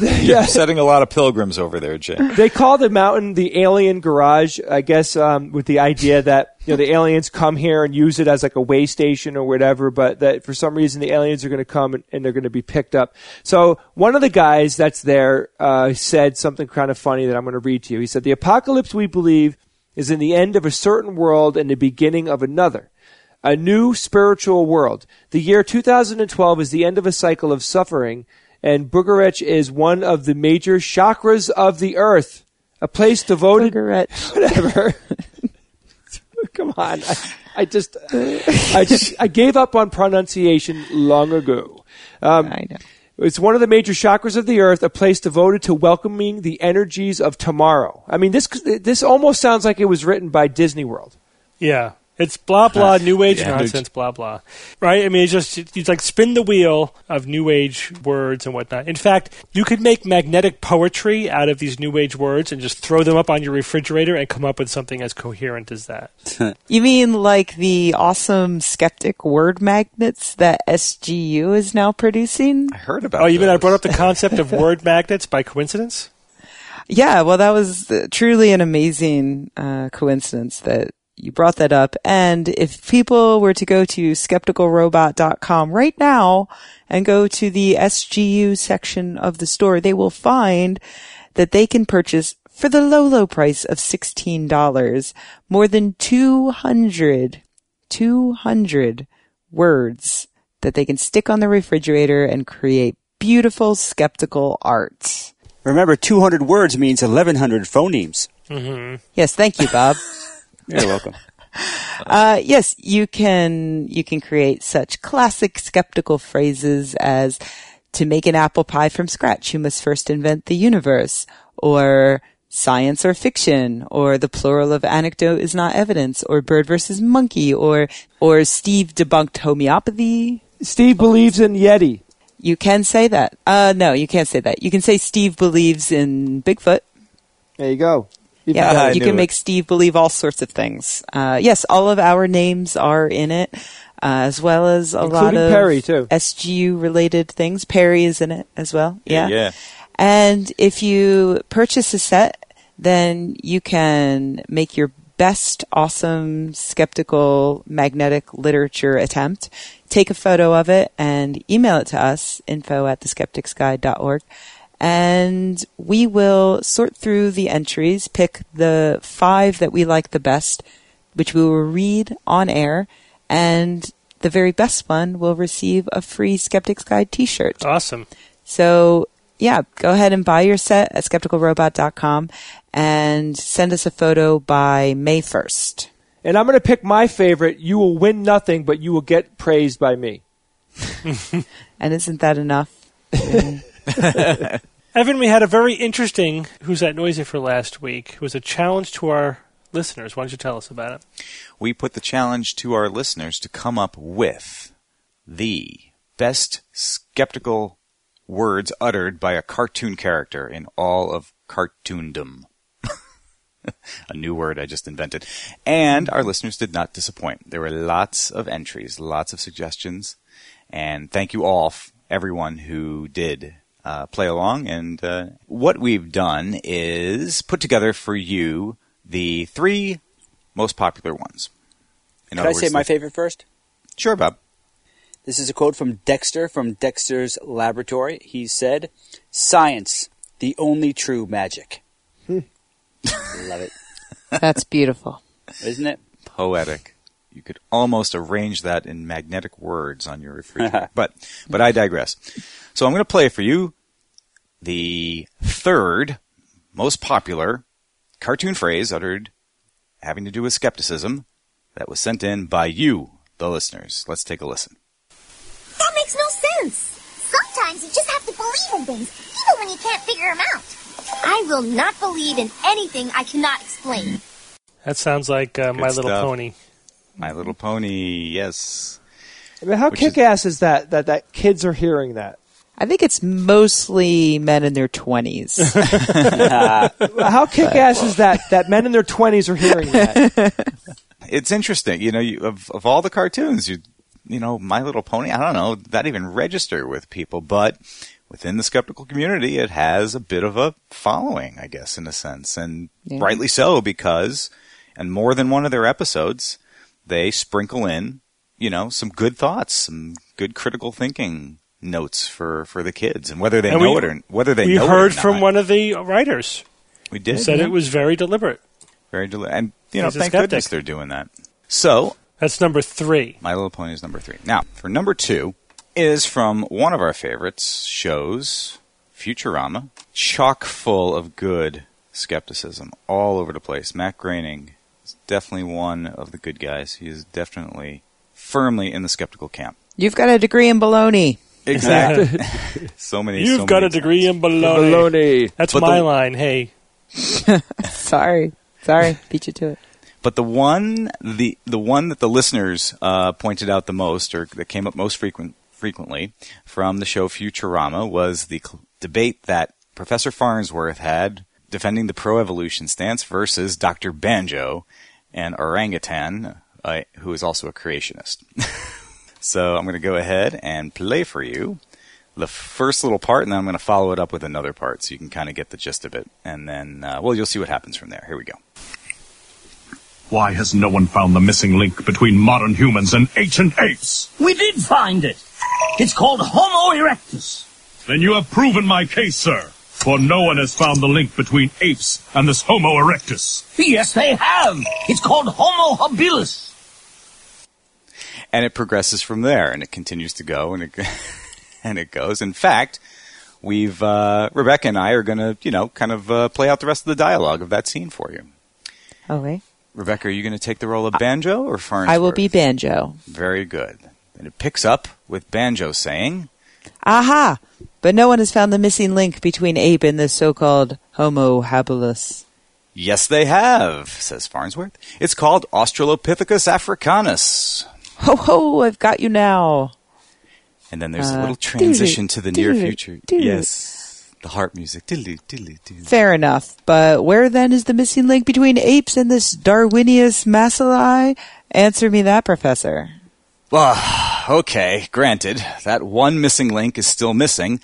<laughs> yeah. Setting a lot of pilgrims over there, Jay. they call the mountain the alien garage, I guess, um, with the idea that you know the aliens come here and use it as like a way station or whatever, but that for some reason the aliens are going to come and, and they're going to be picked up. So one of the guys that's there uh, said something kind of funny that I'm going to read to you. He said, "The apocalypse we believe is in the end of a certain world and the beginning of another." A new spiritual world. The year 2012 is the end of a cycle of suffering, and Bugarach is one of the major chakras of the earth. A place devoted, Cigarette. <laughs> whatever. <laughs> Come on, I, I just, I just, I gave up on pronunciation long ago. Um, I know. it's one of the major chakras of the earth, a place devoted to welcoming the energies of tomorrow. I mean, this this almost sounds like it was written by Disney World. Yeah. It's blah blah new age Yeah. nonsense blah blah right I mean it's just it's like spin the wheel of new age words and whatnot. In fact, you could make magnetic poetry out of these new age words and just throw them up on your refrigerator and come up with something as coherent as that. <laughs> You mean like the awesome skeptic word magnets that SGU is now producing? I heard about. Oh, you mean I brought up the concept of <laughs> word magnets by coincidence? Yeah, well, that was uh, truly an amazing uh, coincidence that you brought that up. And if people were to go to skepticalrobot.com right now and go to the SGU section of the store, they will find that they can purchase for the low, low price of $16 more than 200, 200 words that they can stick on the refrigerator and create beautiful skeptical art. Remember, 200 words means 1,100 phonemes. Mm-hmm. Yes, thank you, Bob. <laughs> You're welcome. <laughs> Uh, yes, you can, you can create such classic skeptical phrases as to make an apple pie from scratch, you must first invent the universe, or science or fiction, or the plural of anecdote is not evidence, or bird versus monkey, or, or Steve debunked homeopathy. Steve believes in Yeti. You can say that. Uh, no, you can't say that. You can say Steve believes in Bigfoot. There you go. You've Yeah, got I it. you can it. make Steve believe all sorts of things. Uh, yes, all of our names are in it, uh, as well as a lot of Perry, too. SGU related things. Perry is in it as well. Yeah. Yeah. And if you purchase a set, then you can make your best awesome skeptical magnetic literature attempt. Take a photo of it and email it to us, info at theskepticsguide.org. And we will sort through the entries, pick the five that we like the best, which we will read on air, and the very best one will receive a free Skeptic's Guide t-shirt. Awesome. So, yeah, go ahead and buy your set at skepticalrobot.com and send us a photo by May 1st. And I'm going to pick my favorite. You will win nothing, but you will get praised by me. <laughs> And isn't that enough? <laughs> <laughs> Evan, we had a very interesting Who's That Noisy for last week. It was a challenge to our listeners. Why don't you tell us about it? We put the challenge to our listeners to come up with the best skeptical words uttered by a cartoon character in all of cartoondom. <laughs> a new word I just invented. And our listeners did not disappoint. There were lots of entries, lots of suggestions, and thank you all, everyone who did uh, play along. And uh, what we've done is put together for you the three most popular ones. In Can I say words, my the- favorite first? Sure, Bob. This is a quote from Dexter from Dexter's Laboratory. He said, Science, the only true magic. Love it. <laughs> That's beautiful. Isn't it? Poetic. You could almost arrange that in magnetic words on your refrigerator. <laughs> but but I digress. So I'm going to play for you the third most popular cartoon phrase uttered having to do with skepticism that was sent in by you, the listeners. Let's take a listen. That makes no sense. Sometimes you just have to believe in things, even when you can't figure them out. I will not believe in anything I cannot explain. That sounds like uh, My Little stuff. Pony. My Little Pony, yes. I mean, how Which kick-ass is that, that, that kids are hearing that? I think it's mostly men in their 20s. <laughs> How kick-ass is that, that men in their 20s are hearing that? <laughs> It's interesting, you know, you, of of all the cartoons, you you know, My Little Pony, I don't know, that even register with people, but within the skeptical community, it has a bit of a following, I guess, in a sense, and Yeah. rightly so because, in more than one of their episodes, they sprinkle in, you know, some good thoughts, some good critical thinking notes for for the kids, and whether they And know we- it or whether they we know heard it or from not. one of the writers we who did said yeah. it was very deliberate. very deli- and you know, He's thank skeptic. goodness they're doing that. So That's number three. My Little Pony is number three. Now, for number two is from one of our favorites shows, Futurama, chock full of good skepticism all over the place. Matt Groening is definitely one of the good guys. He is definitely firmly in the skeptical camp. You've got a degree in baloney. Exactly. <laughs> so many. You've so got many a degree in baloney. Baloney. That's But my the- line. Hey, <laughs> Sorry. Sorry. Beat you to it. But the one, the the one that the listeners uh, pointed out the most, or that came up most frequent frequently from the show Futurama, was the cl- debate that Professor Farnsworth had defending the pro-evolution stance versus Dr. Banjo, an orangutan uh, who is also a creationist. <laughs> so I'm going to go ahead and play for you the first little part, and then I'm going to follow it up with another part, so you can kind of get the gist of it. And then, uh, well, you'll see what happens from there. Here we go. Why has no one found the missing link between modern humans and ancient apes? We did find it. It's called Homo erectus. Then you have proven my case, sir. For no one has found the link between apes and this Homo erectus. Yes, they have. It's called Homo habilis. And it progresses from there, and it continues to go, and it <laughs> and it goes. In fact, we've uh, Rebecca and I are going to, you know, kind of uh, play out the rest of the dialogue of that scene for you. Okay. Rebecca, are you going to take the role of Banjo or Farnsworth? I will be Banjo. Very good. And it picks up with Banjo saying, Aha! But no one has found the missing link between ape and the so-called Homo habilis. "Yes, they have," says Farnsworth. "It's called Australopithecus africanus." Ho ho! I've got you now. And then there's a Uh, little transition to the near future. Yes, the harp music. Fair enough. But where then is the missing link between apes and this Darwinius masillae? Answer me that, Professor. Well, okay, granted, that one missing link is still missing,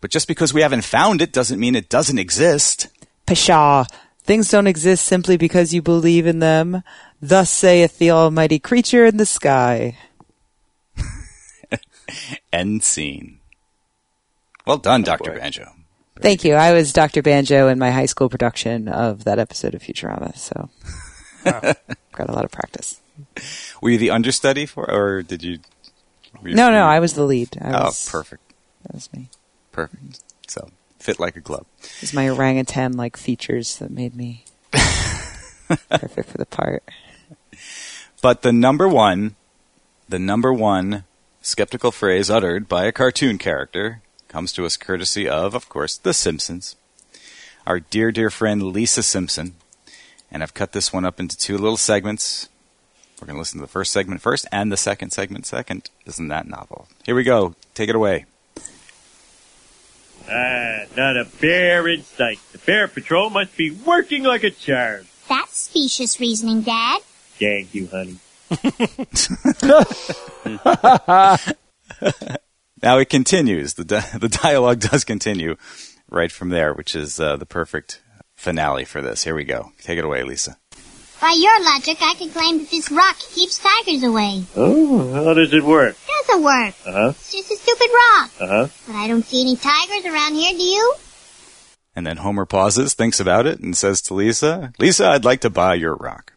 but just because we haven't found it doesn't mean it doesn't exist. Pshaw! Things don't exist simply because you believe in them. Thus saith the almighty creature in the sky. <laughs> End scene. Well done, Dr. Banjo. Thank you. I was Dr. Banjo in my high school production of that episode of Futurama, so <laughs> got a lot of practice. Were you the understudy for, or did you you- No, no, I was the lead. I Oh, was, perfect, That was me. perfect. So fit like a glove. It's my orangutan like features that made me <laughs> perfect for the part. But the number one, the number one skeptical phrase uttered by a cartoon character comes to us courtesy of, of course, The Simpsons. Our dear, dear friend Lisa Simpson. And I've cut this one up into two little segments. We're going to listen to the first segment first and the second segment second. Isn't that novel? Here we go. Take it away. Ah, not a bear in sight. The Bear Patrol must be working like a charm. That's specious reasoning, Dad. Thank you, honey. <laughs> Now it continues. The, di- the dialogue does continue right from there, which is uh, the perfect finale for this. Here we go. Take it away, Lisa. By your logic, I can claim that this rock keeps tigers away. Oh, how does it work? Doesn't work. Uh huh. It's just a stupid rock. Uh huh. But I don't see any tigers around here, do you? And then Homer pauses, thinks about it, and says to Lisa, Lisa, I'd like to buy your rock.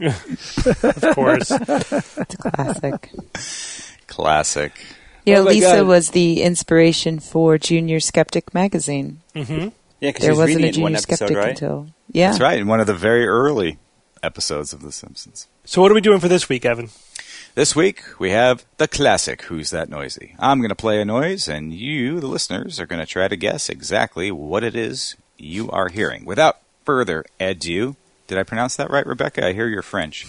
Of course. It's a classic. Classic. You know, Oh Lisa God. was the inspiration for Junior Skeptic magazine. hmm Yeah, because There was wasn't reading a it one Junior episode, Skeptic right? until yeah. That's right, in one of the very early episodes of The Simpsons. So what are we doing for this week, Evan? This week, we have the classic Who's That Noisy? I'm going to play a noise, and you, the listeners, are going to try to guess exactly what it is you are hearing. Without further ado, did I pronounce that right, Rebecca? I hear you're French.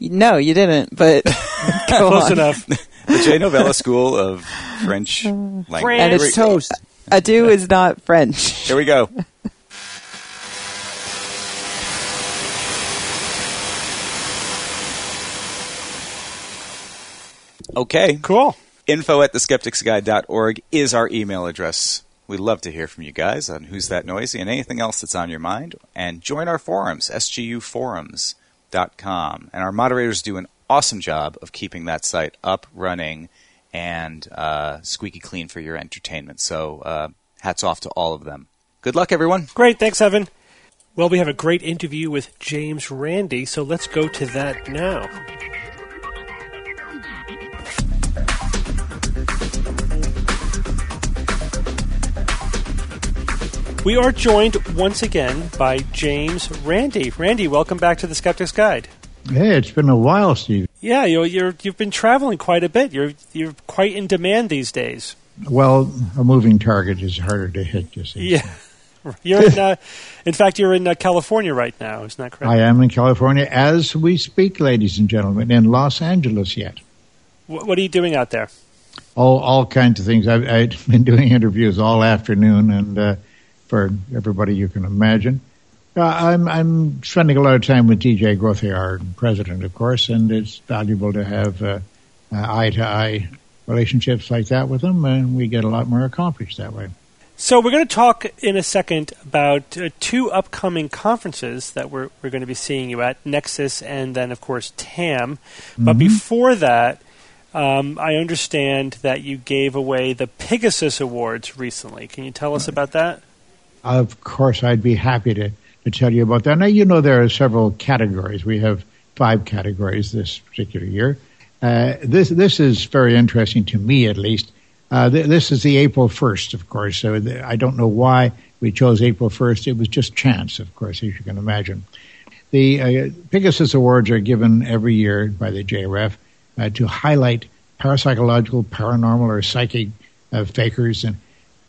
No, you didn't, but <laughs> Close on. enough. <laughs> The J. Novella School of French <laughs> Language. And It's it's toast. Adieu is not French. Here we go. Okay. Cool. Info at theskepticsguide.org is our email address. We'd love to hear from you guys on Who's That Noisy and anything else that's on your mind. And join our forums, sguforums.com. And our moderators do an awesome job of keeping that site up, running, and uh, squeaky clean for your entertainment. So uh, hats off to all of them. Good luck, everyone. Great. Thanks, Evan. Well, we have a great interview with James Randi, so let's go to that now. We are joined once again by James Randi. Randi, welcome back to the Skeptic's Guide. Hey, it's been a while, Steve. Yeah, you you're, you've been traveling quite a bit. You're you're quite in demand these days. Well, a moving target is harder to hit, you see. Yeah, <laughs> you're in. Uh, in fact, you're in uh, California right now. Isn't that correct? I am in California as we speak, ladies and gentlemen, in Los Angeles yet. Wh- what are you doing out there? All all kinds of things. I've, I've been doing <laughs> interviews all afternoon, and uh, for everybody you can imagine. Uh, I'm I'm spending a lot of time with DJ Grothe, our president, of course, and it's valuable to have eye to eye relationships like that with them, and we get a lot more accomplished that way. So we're going to talk in a second about uh, two upcoming conferences that we're we're going to be seeing you at Nexus and then of course TAM. But Mhm. before that, um, I understand that you gave away the Pegasus Awards recently. Can you tell us about that? Of course, I'd be happy to, to tell you about that. Now, you know there are several categories. We have five categories this particular year. Uh, this this is very interesting to me, at least. Uh, th- this is the April 1st, of course. So th- I don't know why we chose April 1st. It was just chance, of course, as you can imagine. The uh, Pegasus Awards are given every year by the JRF uh, to highlight parapsychological, paranormal, or psychic uh, fakers and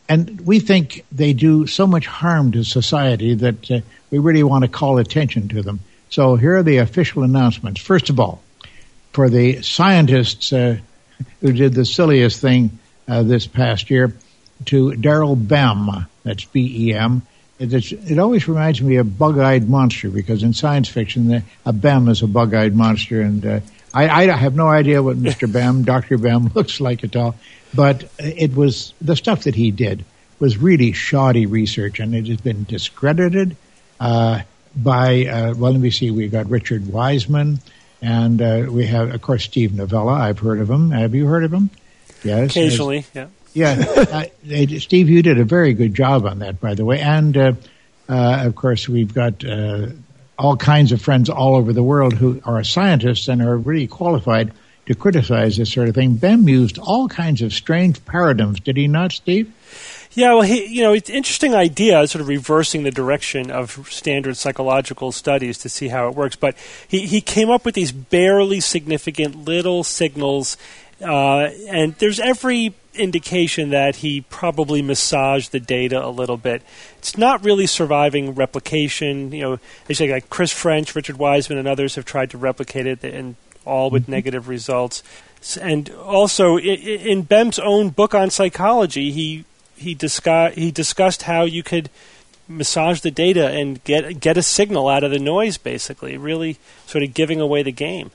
and we think they do so much harm to society that uh, we really want to call attention to them. So here are the official announcements. First of all, for the scientists uh, who did the silliest thing uh, this past year, to Daryl Bem, that's B-E-M. It, it always reminds me of bug-eyed monster because in science fiction, the, a Bem is a bug-eyed monster, and uh, I, I have no idea what Mr. Bem, Dr. Bem <laughs> looks like at all. But it was the stuff that he did was really shoddy research, and it has been discredited uh, by. Uh, well, let me see. We got Richard Wiseman, and uh, we have, of course, Steve Novella. I've heard of him. Have you heard of him? Yes. Occasionally, yeah. Yeah, uh, Steve, you did a very good job on that, by the way. And uh, uh, of course, we've got uh, all kinds of friends all over the world who are scientists and are really qualified to criticize this sort of thing. Bem used all kinds of strange paradigms, did he not, Steve? Yeah, well, he, you know, it's an interesting idea, sort of reversing the direction of standard psychological studies to see how it works. But he, he came up with these barely significant little signals, uh, and there's every indication that he probably massaged the data a little bit. It's not really surviving replication. You know, like Chris French, Richard Wiseman, and others have tried to replicate it, and all with mm-hmm. negative results. And also, in Bem's own book on psychology, he he discuss, he discussed how you could massage the data and get get a signal out of the noise, basically, really sort of giving away the game.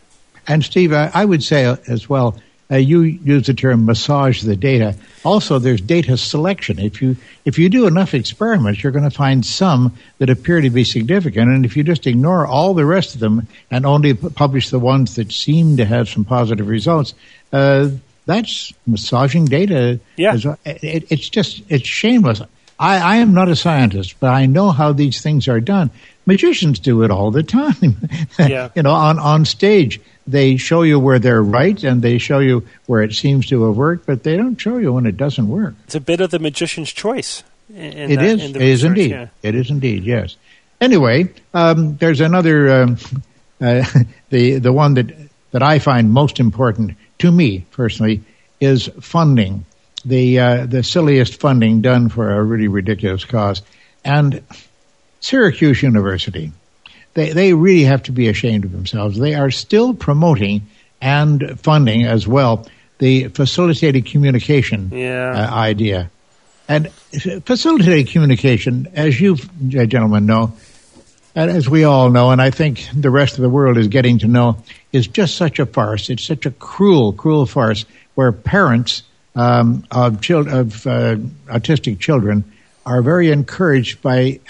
And Steve, I, I would say as well. Uh, you use the term massage the data. Also, there's data selection. If you if you do enough experiments, you're going to find some that appear to be significant, and if you just ignore all the rest of them and only publish the ones that seem to have some positive results, uh, that's massaging data. Yeah. It, it's just, it's shameless. I, I am not a scientist, but I know how these things are done. Magicians do it all the time. <laughs> yeah. you know, on, on stage, they show you where they're right and they show you where it seems to have worked, but they don't show you when it doesn't work. It's a bit of the magician's choice. In it that, is. it is indeed. Yeah. It is indeed. Yes. Anyway, um, there's another um, <laughs> uh, the the one that that I find most important to me personally, is funding. The uh, the silliest funding done for a really ridiculous cause, and Syracuse University, they they really have to be ashamed of themselves. They are still promoting and funding as well the facilitated communication yeah. uh, idea. And facilitated communication, as you gentlemen know, and as we all know, and I think the rest of the world is getting to know, is just such a farce. It's such a cruel, cruel farce where parents um, of, chil- of uh, autistic children are very encouraged by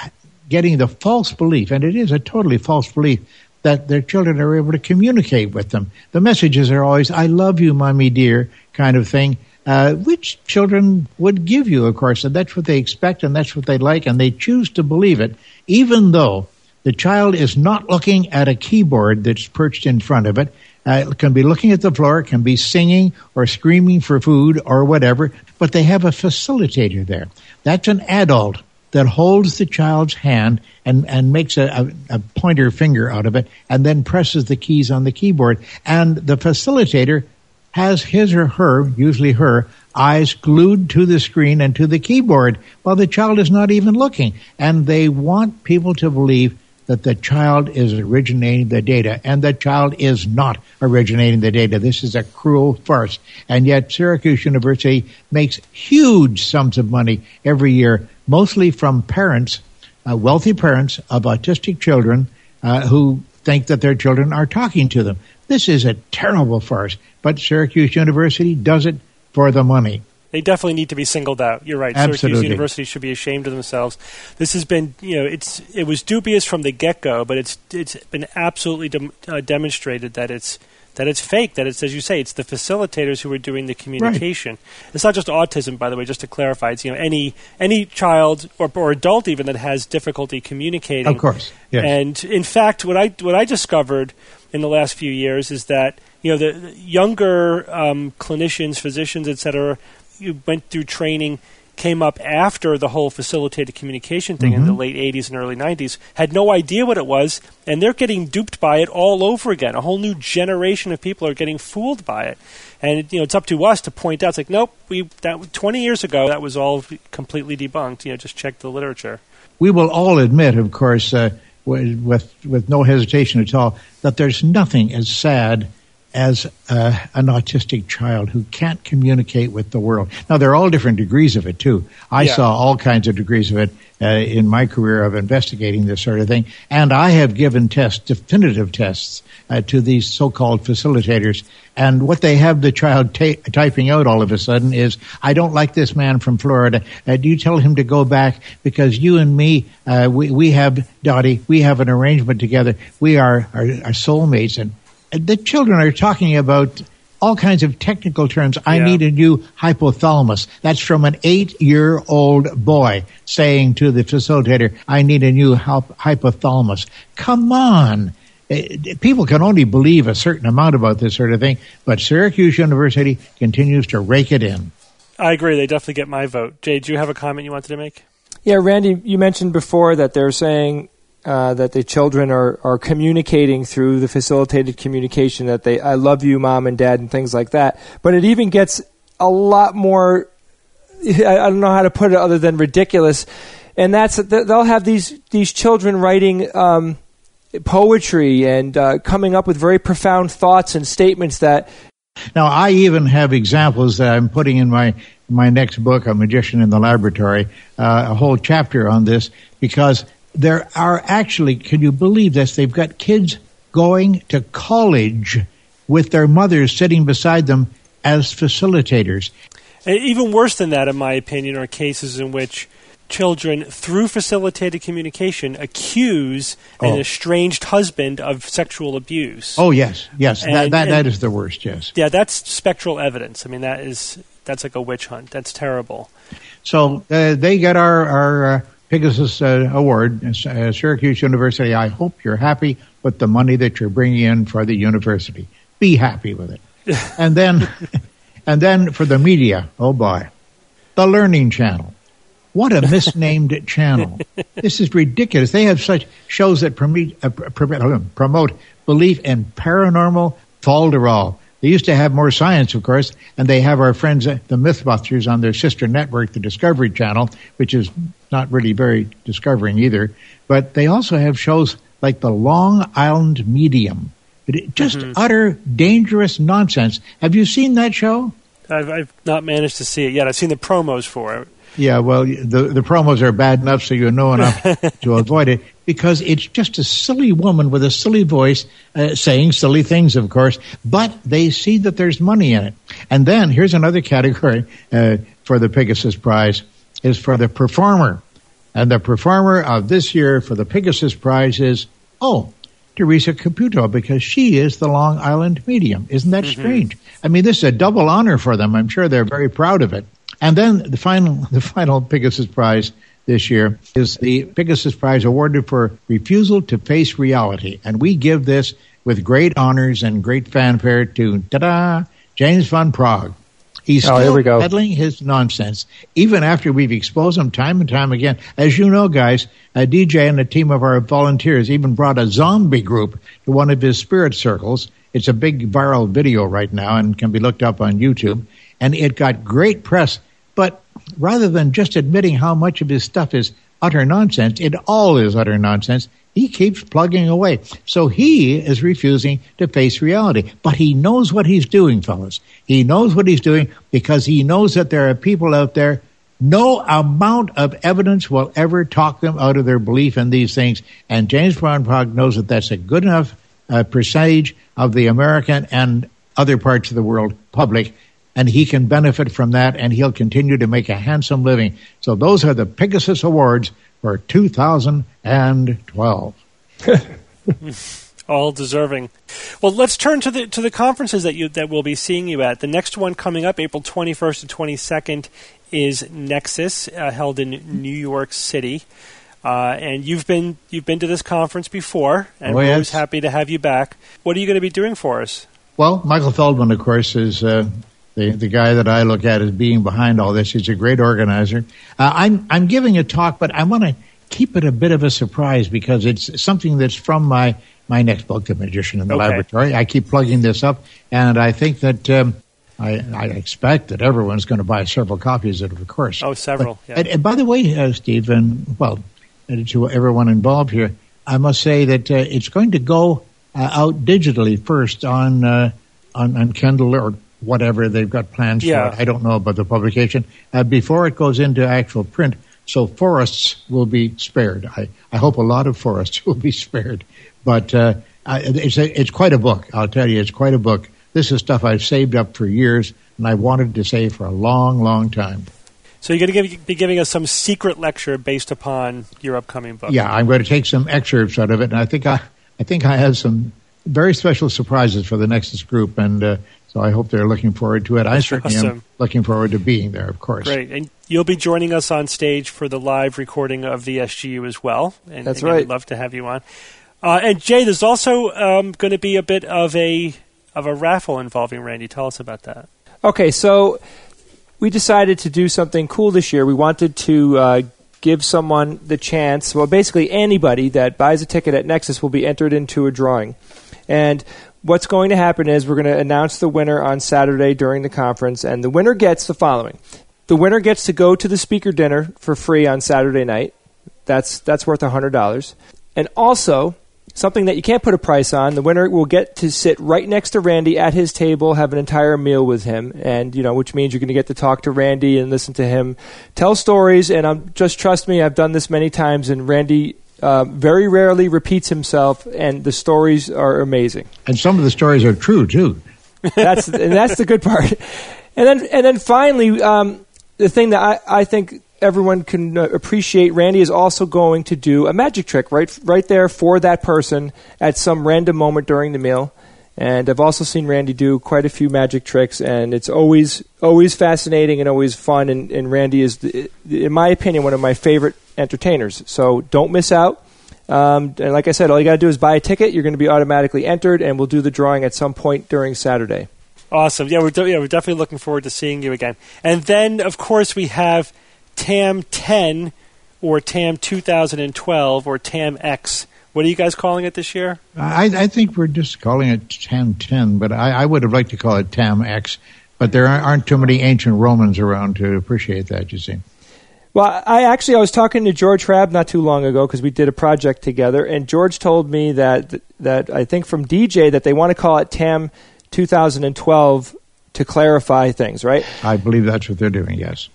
getting the false belief, and it is a totally false belief, that their children are able to communicate with them. The messages are always, I love you, mommy dear, kind of thing. Uh, which children would give you, of course, and that's what they expect and that's what they like, and they choose to believe it, even though the child is not looking at a keyboard that's perched in front of it. Uh, can be looking at the floor, can be singing or screaming for food or whatever, but they have a facilitator there. That's an adult that holds the child's hand and, and makes a, a, a, pointer finger out of it and then presses the keys on the keyboard. And the facilitator has his or her, usually her, eyes glued to the screen and to the keyboard while the child is not even looking. And they want people to believe that the child is originating the data, and the child is not originating the data. This is a cruel farce. And yet Syracuse University makes huge sums of money every year, mostly from parents, uh, wealthy parents of autistic children uh, who think that their children are talking to them. This is a terrible farce, but Syracuse University does it for the money they definitely need to be singled out. You're right. Absolutely. Syracuse University should be ashamed of themselves. This has been, you know, it's it was dubious from the get go, but it's it's been absolutely de- uh, demonstrated that it's that it's fake. That it's as you say, it's the facilitators who are doing the communication. Right. It's not just autism, by the way. Just to clarify, it's you know any any child or, or adult even that has difficulty communicating. Of course. Yes. And in fact, what I what I discovered in the last few years is that you know the, the younger um, clinicians, physicians, etc you went through training came up after the whole facilitated communication thing mm-hmm. in the mm-hmm. late 80s and early 90s had no idea what it was and they're getting duped by it all over again a whole new generation of people are getting fooled by it and you know it's up to us to point out it's like nope we that 20 years ago that was all completely debunked you know just check the literature we will all admit of course uh, with with no hesitation at all that there's nothing as sad as uh, an autistic child who can't communicate with the world. Now, there are all different degrees of it, too. I yeah. saw all kinds of degrees of it uh, in my career of investigating this sort of thing. And I have given tests, definitive tests, uh, to these so-called facilitators. And what they have the child ta- typing out all of a sudden is, I don't like this man from Florida. Uh, do you tell him to go back? Because you and me, uh, we, we have, Dottie, we have an arrangement together. We are, are, are soulmates. And the children are talking about all kinds of technical terms. I yeah. need a new hypothalamus. That's from an eight year old boy saying to the facilitator, I need a new hypothalamus. Come on. Uh, people can only believe a certain amount about this sort of thing, but Syracuse University continues to rake it in. I agree. They definitely get my vote. Jay, do you have a comment you wanted to make? Yeah, Randi, you mentioned before that they're saying uh, that the children are, are communicating through the facilitated communication that they I love you, mom and dad, and things like that. But it even gets a lot more. <laughs> I don't know how to put it other than ridiculous, and that's they'll have these these children writing. Um, poetry and uh, coming up with very profound thoughts and statements that now, I even have examples that I'm putting in my my next book, A Magician in the Laboratory, uh, a whole chapter on this because there are actually, can you believe this? They've got kids going to college with their mothers sitting beside them as facilitators. And Even worse than that, in my opinion, are cases in which children, through facilitated communication, accuse oh. an estranged husband of sexual abuse. Oh yes, yes, and, that, that, and, that is the worst. Yes, yeah, that's spectral evidence. I mean, that is that's like a witch hunt. That's terrible. So uh, they get our our uh, Pegasus uh, Award, uh, Syracuse University. I hope you're happy with the money that you're bringing in for the university. Be happy with it, <laughs> and then and then for the media. Oh boy, the Learning Channel. What a misnamed <laughs> channel. This is ridiculous. They have such shows that promote, uh, promote belief in paranormal falderall. They used to have more science, of course, and they have our friends, uh, the Mythbusters, on their sister network, the Discovery Channel, which is not really very discovering either. But they also have shows like the Long Island Medium. Just mm-hmm. utter dangerous nonsense. Have you seen that show? I've, I've not managed to see it yet. I've seen the promos for it. Yeah, well, the the promos are bad enough, so you know enough <laughs> to avoid it because it's just a silly woman with a silly voice uh, saying silly things, of course. But they see that there's money in it. And then here's another <laughs> category uh, for the Pegasus Prize is for the performer, and the performer of this year for the Pegasus Prize is oh. Theresa Caputo, because she is the Long Island medium. Isn't that mm-hmm. strange? I mean, this is a double honor for them. I'm sure they're very proud of it. And then the final, <laughs> the final Pegasus Prize this year is the Pegasus Prize awarded for refusal to face reality. And we give this with great honors and great fanfare to, ta-da, James Van Praagh. He's oh, still peddling his nonsense, even after we've exposed him time and time again. As you know, guys, a DJ and a team of our volunteers even brought a zombie group to one of his spirit circles. It's a big viral video right now and can be looked up on YouTube. And it got great press but rather than just admitting how much of his stuff is utter nonsense, it all is utter nonsense, he keeps plugging away. So he is refusing to face reality. But he knows what he's doing, fellas. He knows what he's doing because he knows that there are people out there. No amount of evidence will ever talk them out of their belief in these things. And James Van Praagh knows that that's a good enough uh, percentage of the American and other parts of the world public and he can benefit from that and he'll continue to make a handsome living. So those are the Pegasus Awards for 2012. <laughs> All deserving. Well, let's turn to the to the conferences that you that we'll be seeing you at. The next one coming up, April 21st and 22nd, is Nexus, uh, held in New York City. Uh, and you've been you've been to this conference before, and oh, we're always happy to have you back. What are you going to be doing for us? Well, Michael Feldman, of course, is uh, the the guy that I look at as being behind all this. He's a great organizer. Uh, I'm I'm giving a talk, but I want to keep it a bit of a surprise because it's something that's from my my next book, The Magician in the okay. Laboratory. I keep plugging this up, and I think that. Um, I, I, expect that everyone's going to buy several copies of it, of course. Oh, several. But, yeah. and, and, by the way, uh, Steve, and well, to everyone involved here, I must say that uh, it's going to go uh, out digitally first on, uh, on on Kindle or whatever they've got plans yeah. for. I don't know about the publication uh, before it goes into actual print. So forests will be spared. I, I hope a lot of forests <laughs> will be spared. But uh, it's a, it's quite a book. I'll tell you, it's quite a book. This is stuff I've saved up for years, and I wanted to say for a long, long time. So you're going to give, be giving us some secret lecture based upon your upcoming book. Yeah, I'm going to take some excerpts out of it, and I think I, I think I have some very special surprises for the Nexus group, and uh, so I hope they're looking forward to it. I certainly awesome. am looking forward to being there, of course. Great. And you'll be joining us on stage for the live recording of the SGU as well. And That's again, right. I'd love to have you on. Uh, and Jay, there's also um, going to be a bit of a of a raffle involving Randi. Tell us about that. Okay, so we decided to do something cool this year. We wanted to uh, give someone the chance. Well, basically anybody that buys a ticket at Nexus will be entered into a drawing, and what's going to happen is we're going to announce the winner on Saturday during the conference, and the winner gets the following: the winner gets to go to the speaker dinner for free on Saturday night. That's that's worth hundred dollars, and also something that you can't put a price on. The winner will get to sit right next to Randi at his table, have an entire meal with him, and you know, which means you're going to get to talk to Randi and listen to him tell stories. And I'm just trust me, I've done this many times, and Randi. Uh, very rarely repeats himself, and the stories are amazing. And some of the stories are true too. that's <laughs> and that's the good part. And then and then finally, um, the thing that I, I think everyone can appreciate Randi is also going to do a magic trick right right there for that person at some random moment during the meal. And I've also seen Randi do quite a few magic tricks, and it's always always fascinating and always fun. And, and Randi is, in my opinion, one of my favorite entertainers. So don't miss out. Um, and like I said, all you got to do is buy a ticket. You're going to be automatically entered, and we'll do the drawing at some point during Saturday. Awesome. Yeah, we're de- yeah we're definitely looking forward to seeing you again. And then, of course, we have TAM 10 or TAM 2012 or TAM X. What are you guys calling it this year? I, I think we're just calling it TAM 10, but I, I, would have liked to call it TAM X. But there aren't too many ancient Romans around to appreciate that, you see. Well, I actually I was talking to George Hrab not too long ago because we did a project together, and George told me that that I think from DJ that they want to call it TAM 2012 to clarify things, right? I believe that's what they're doing. Yes.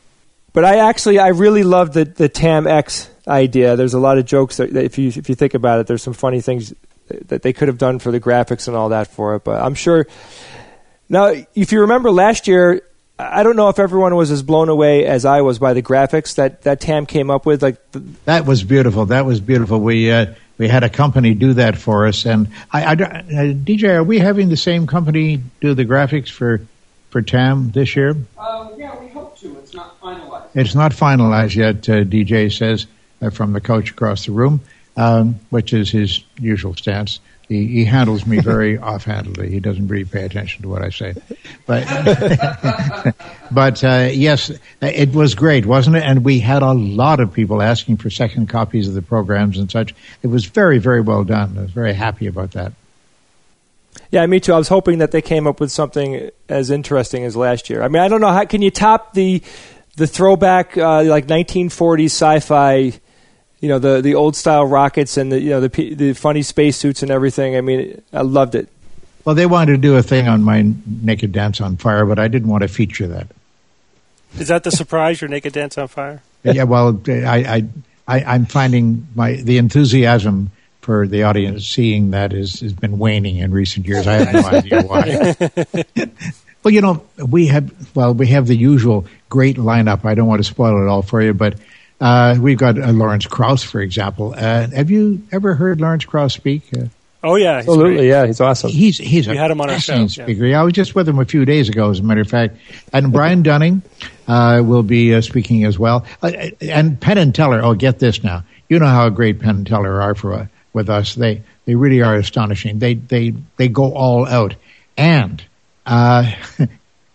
But I actually I really love the the TAM X idea. There's a lot of jokes that, that if you if you think about it, there's some funny things that they could have done for the graphics and all that for it. But I'm sure. Now, if you remember last year, I don't know if everyone was as blown away as I was by the graphics that that Tam came up with. Like the, that was beautiful. That was beautiful. We uh, we had a company do that for us, and I, I, uh, DJ, are we having the same company do the graphics for for Tam this year? Uh, yeah, we hope to. It's not finalized. It's not finalized yet. Uh, DJ says uh, from the coach across the room, um, which is his usual stance. He, he handles me very <laughs> offhandedly. He doesn't really pay attention to what I say. But, <laughs> but uh, yes, it was great, wasn't it? And we had a lot of people asking for second copies of the programs and such. It was very, very well done. I was very happy about that. Yeah, me too. I was hoping that they came up with something as interesting as last year. I mean, I don't know how can you top the the throwback uh, like 1940s sci-fi you know the the old style rockets and the you know the the funny spacesuits and everything. I mean, I loved it. Well, they wanted to do a thing on my Naked Dance on Fire, but I didn't want to feature that. Is that the surprise? Your Naked Dance on Fire? yeah. Well, I, I, I am finding my the enthusiasm for the audience seeing that is has been waning in recent years. I have no idea why. <laughs> well, you know, we have well, we have the usual great lineup. I don't want to spoil it all for you, but uh, we've got uh, Lawrence Krauss, for example. Uh, have you ever heard Lawrence Krauss speak? Uh, oh yeah, absolutely. Great. Yeah, he's awesome. He's he's we a had him on our show. Speaker. Yeah. I was just with him a few days ago, as a matter of fact. And Brian Dunning uh, will be uh, speaking as well. and Penn and Teller. Oh, get this now. You know how great Penn and Teller are for with us. They they really are astonishing. They they they go all out. And Uh, <laughs>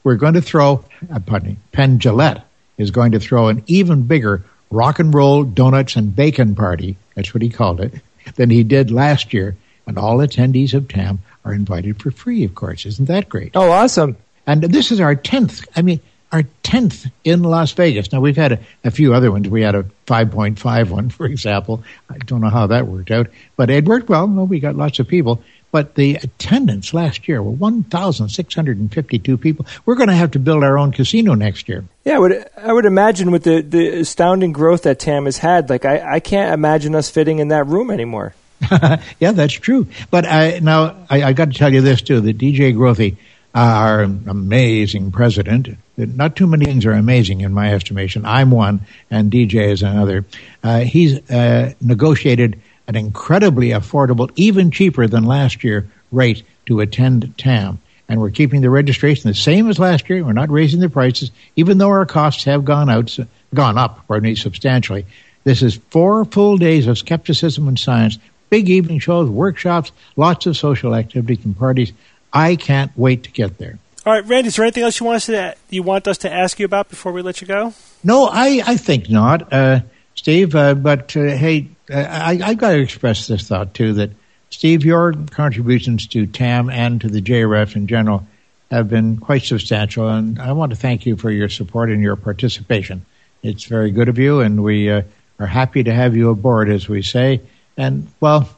we're going to throw. Uh, pardon me. Penn Jillette is going to throw an even bigger rock and roll donuts and bacon party, that's what he called it, <laughs> than he did last year. And all attendees of TAM are invited for free, of course. Isn't that great? Oh, awesome. And this is our 10th, I mean, our 10th in Las Vegas. Now, we've had a, a, few other ones. We had a 5.5 one, <laughs> for example. I don't know how that worked out, but it worked well. well we got lots of people. But the attendance last year were 1,652 people. We're going to have to build our own casino next year. Yeah, I would, I would imagine with the, the astounding growth that TAM has had, like I, I can't imagine us fitting in that room anymore. <laughs> yeah, that's true. But I, now I, I got to tell you this too: that DJ Grothe, uh, our amazing president, not too many things are amazing in my estimation. I'm one, and DJ is another. Uh, he's uh, negotiated an incredibly affordable, even cheaper than last year rate to attend TAM. And we're keeping the registration the same as last year. We're not raising the prices, even though our costs have gone out, gone up, pardon me, substantially. This is four full days of skepticism and science big evening shows, workshops, lots of social activities and parties. I can't wait to get there. All right, Randi, is there anything else you want us to you want us to ask you about before we let you go? No, I, I think not, uh, Steve. Uh, but uh, hey, I, I've got to express this thought too that Steve, your contributions to TAM and to the JRF in general have been quite substantial, and I want to thank you for your support and your participation. It's very good of you, and we uh, are happy to have you aboard, as we say. And well,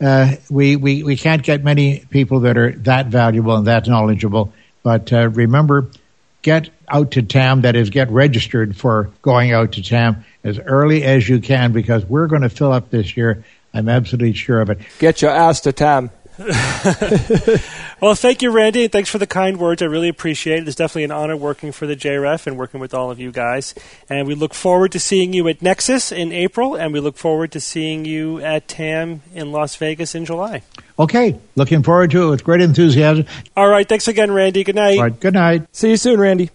uh, we, we we can't get many people that are that valuable and that knowledgeable. But uh, remember, get out to TAM. That is, get registered for going out to TAM as early as you can because we're going to fill up this year I'm absolutely sure of it. Get your ass to Tam. <laughs> well, thank you, Randi, thanks for the kind words. I really appreciate it. It's definitely an honor working for the JRF and working with all of you guys. And we look forward to seeing you at Nexus in April, and we look forward to seeing you at TAM in Las Vegas in July. Okay, looking forward to it with great enthusiasm. All right, thanks again, Randi. Good night. All right, good night. See you soon, Randi.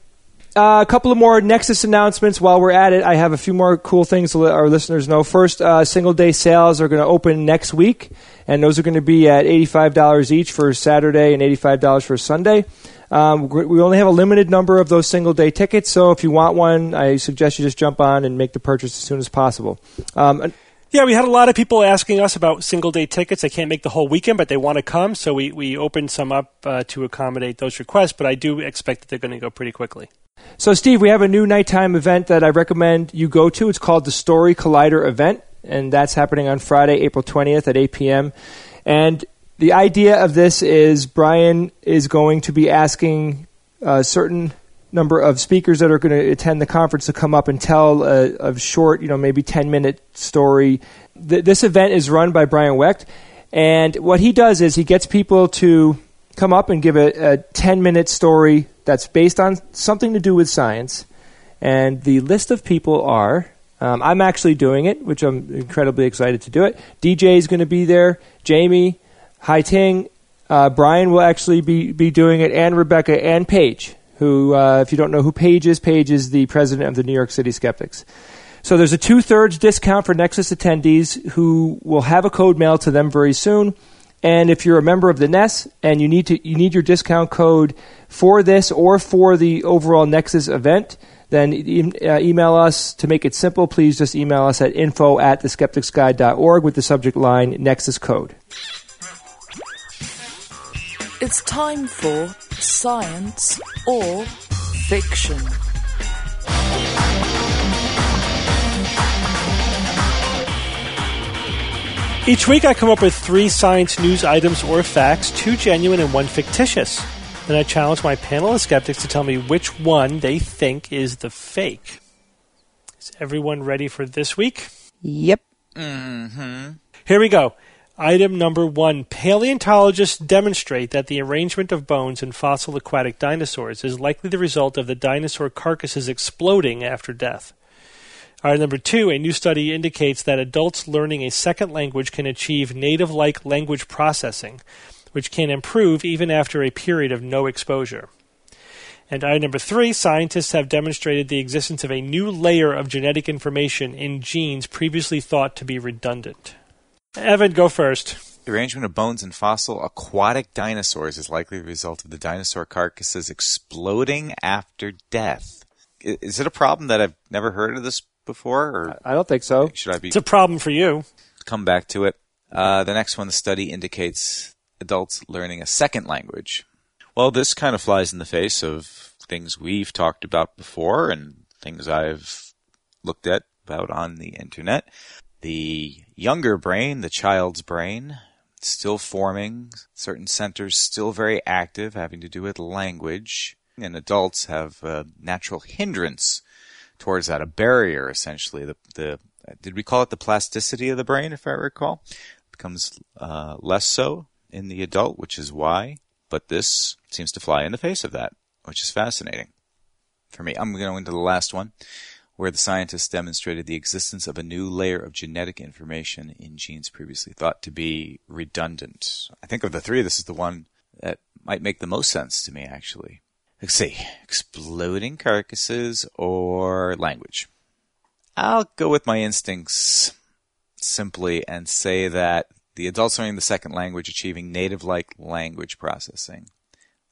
Uh, a couple of more NECSS announcements while we're at it. I have a few more cool things to let our listeners know. First, uh, single day sales are going to open next week, and those are going to be at $85 each for Saturday and $85 for Sunday. Um, we only have a limited number of those single day tickets, so if you want one, I suggest you just jump on and make the purchase as soon as possible. Um, yeah, we had a lot of people asking us about single day tickets. They can't make the whole weekend, but they want to come, so we, we opened some up uh, to accommodate those requests, but I do expect that they're going to go pretty quickly. So, Steve, we have a new nighttime event that I recommend you go to. It's called the Story Collider event, and that's happening on Friday, April 20th at 8 p.m. And the idea of this is Brian is going to be asking a certain number of speakers that are going to attend the conference to come up and tell a, a short, you know, maybe 10 minute story. Th- this event is run by Brian Wecht, and what he does is he gets people to come up and give a, a 10 minute story that's based on something to do with science. And the list of people are um, I'm actually doing it, which I'm incredibly excited to do it. DJ is going to be there, Jamie, Hai Ting, uh, Brian will actually be, be doing it, and Rebecca and Paige, who, uh, if you don't know who Paige is, Paige is the president of the New York City Skeptics. So there's a two thirds discount for NECSS attendees who will have a code mailed to them very soon. And if you're a member of the NES and you need to you need your discount code for this or for the overall NECSS event, then e- uh, email us to make it simple. Please just email us at info at theskepticsguide.org with the subject line NECSS code. It's time for science or fiction. Each week, I come up with three science news items or facts, two genuine and one fictitious. Then I challenge my panel of skeptics to tell me which one they think is the fake. Is everyone ready for this week? Yep. Mm-hmm. Here we go. Item number one Paleontologists demonstrate that the arrangement of bones in fossil aquatic dinosaurs is likely the result of the dinosaur carcasses exploding after death. Item number two, a new study indicates that adults learning a second language can achieve native like language processing, which can improve even after a period of no exposure. And item number three, scientists have demonstrated the existence of a new layer of genetic information in genes previously thought to be redundant. Evan, go first. The arrangement of bones in fossil aquatic dinosaurs is likely the result of the dinosaur carcasses exploding after death. Is it a problem that I've never heard of this before? Or I don't think so. Should I be? It's a problem for you. Come back to it. Uh, the next one, the study indicates adults learning a second language. Well, this kind of flies in the face of things we've talked about before and things I've looked at about on the internet. The younger brain, the child's brain, still forming, certain centers still very active, having to do with language, and adults have a natural hindrance towards that, a barrier essentially. The, the did we call it the plasticity of the brain, if I recall? It becomes uh, less so in the adult, which is why. But this seems to fly in the face of that, which is fascinating for me. I'm going into the last one, where the scientists demonstrated the existence of a new layer of genetic information in genes previously thought to be redundant. I think of the three, this is the one that might make the most sense to me, actually. Let's see, exploding carcasses or language. I'll go with my instincts simply and say that The adults learning the second language achieving native-like language processing.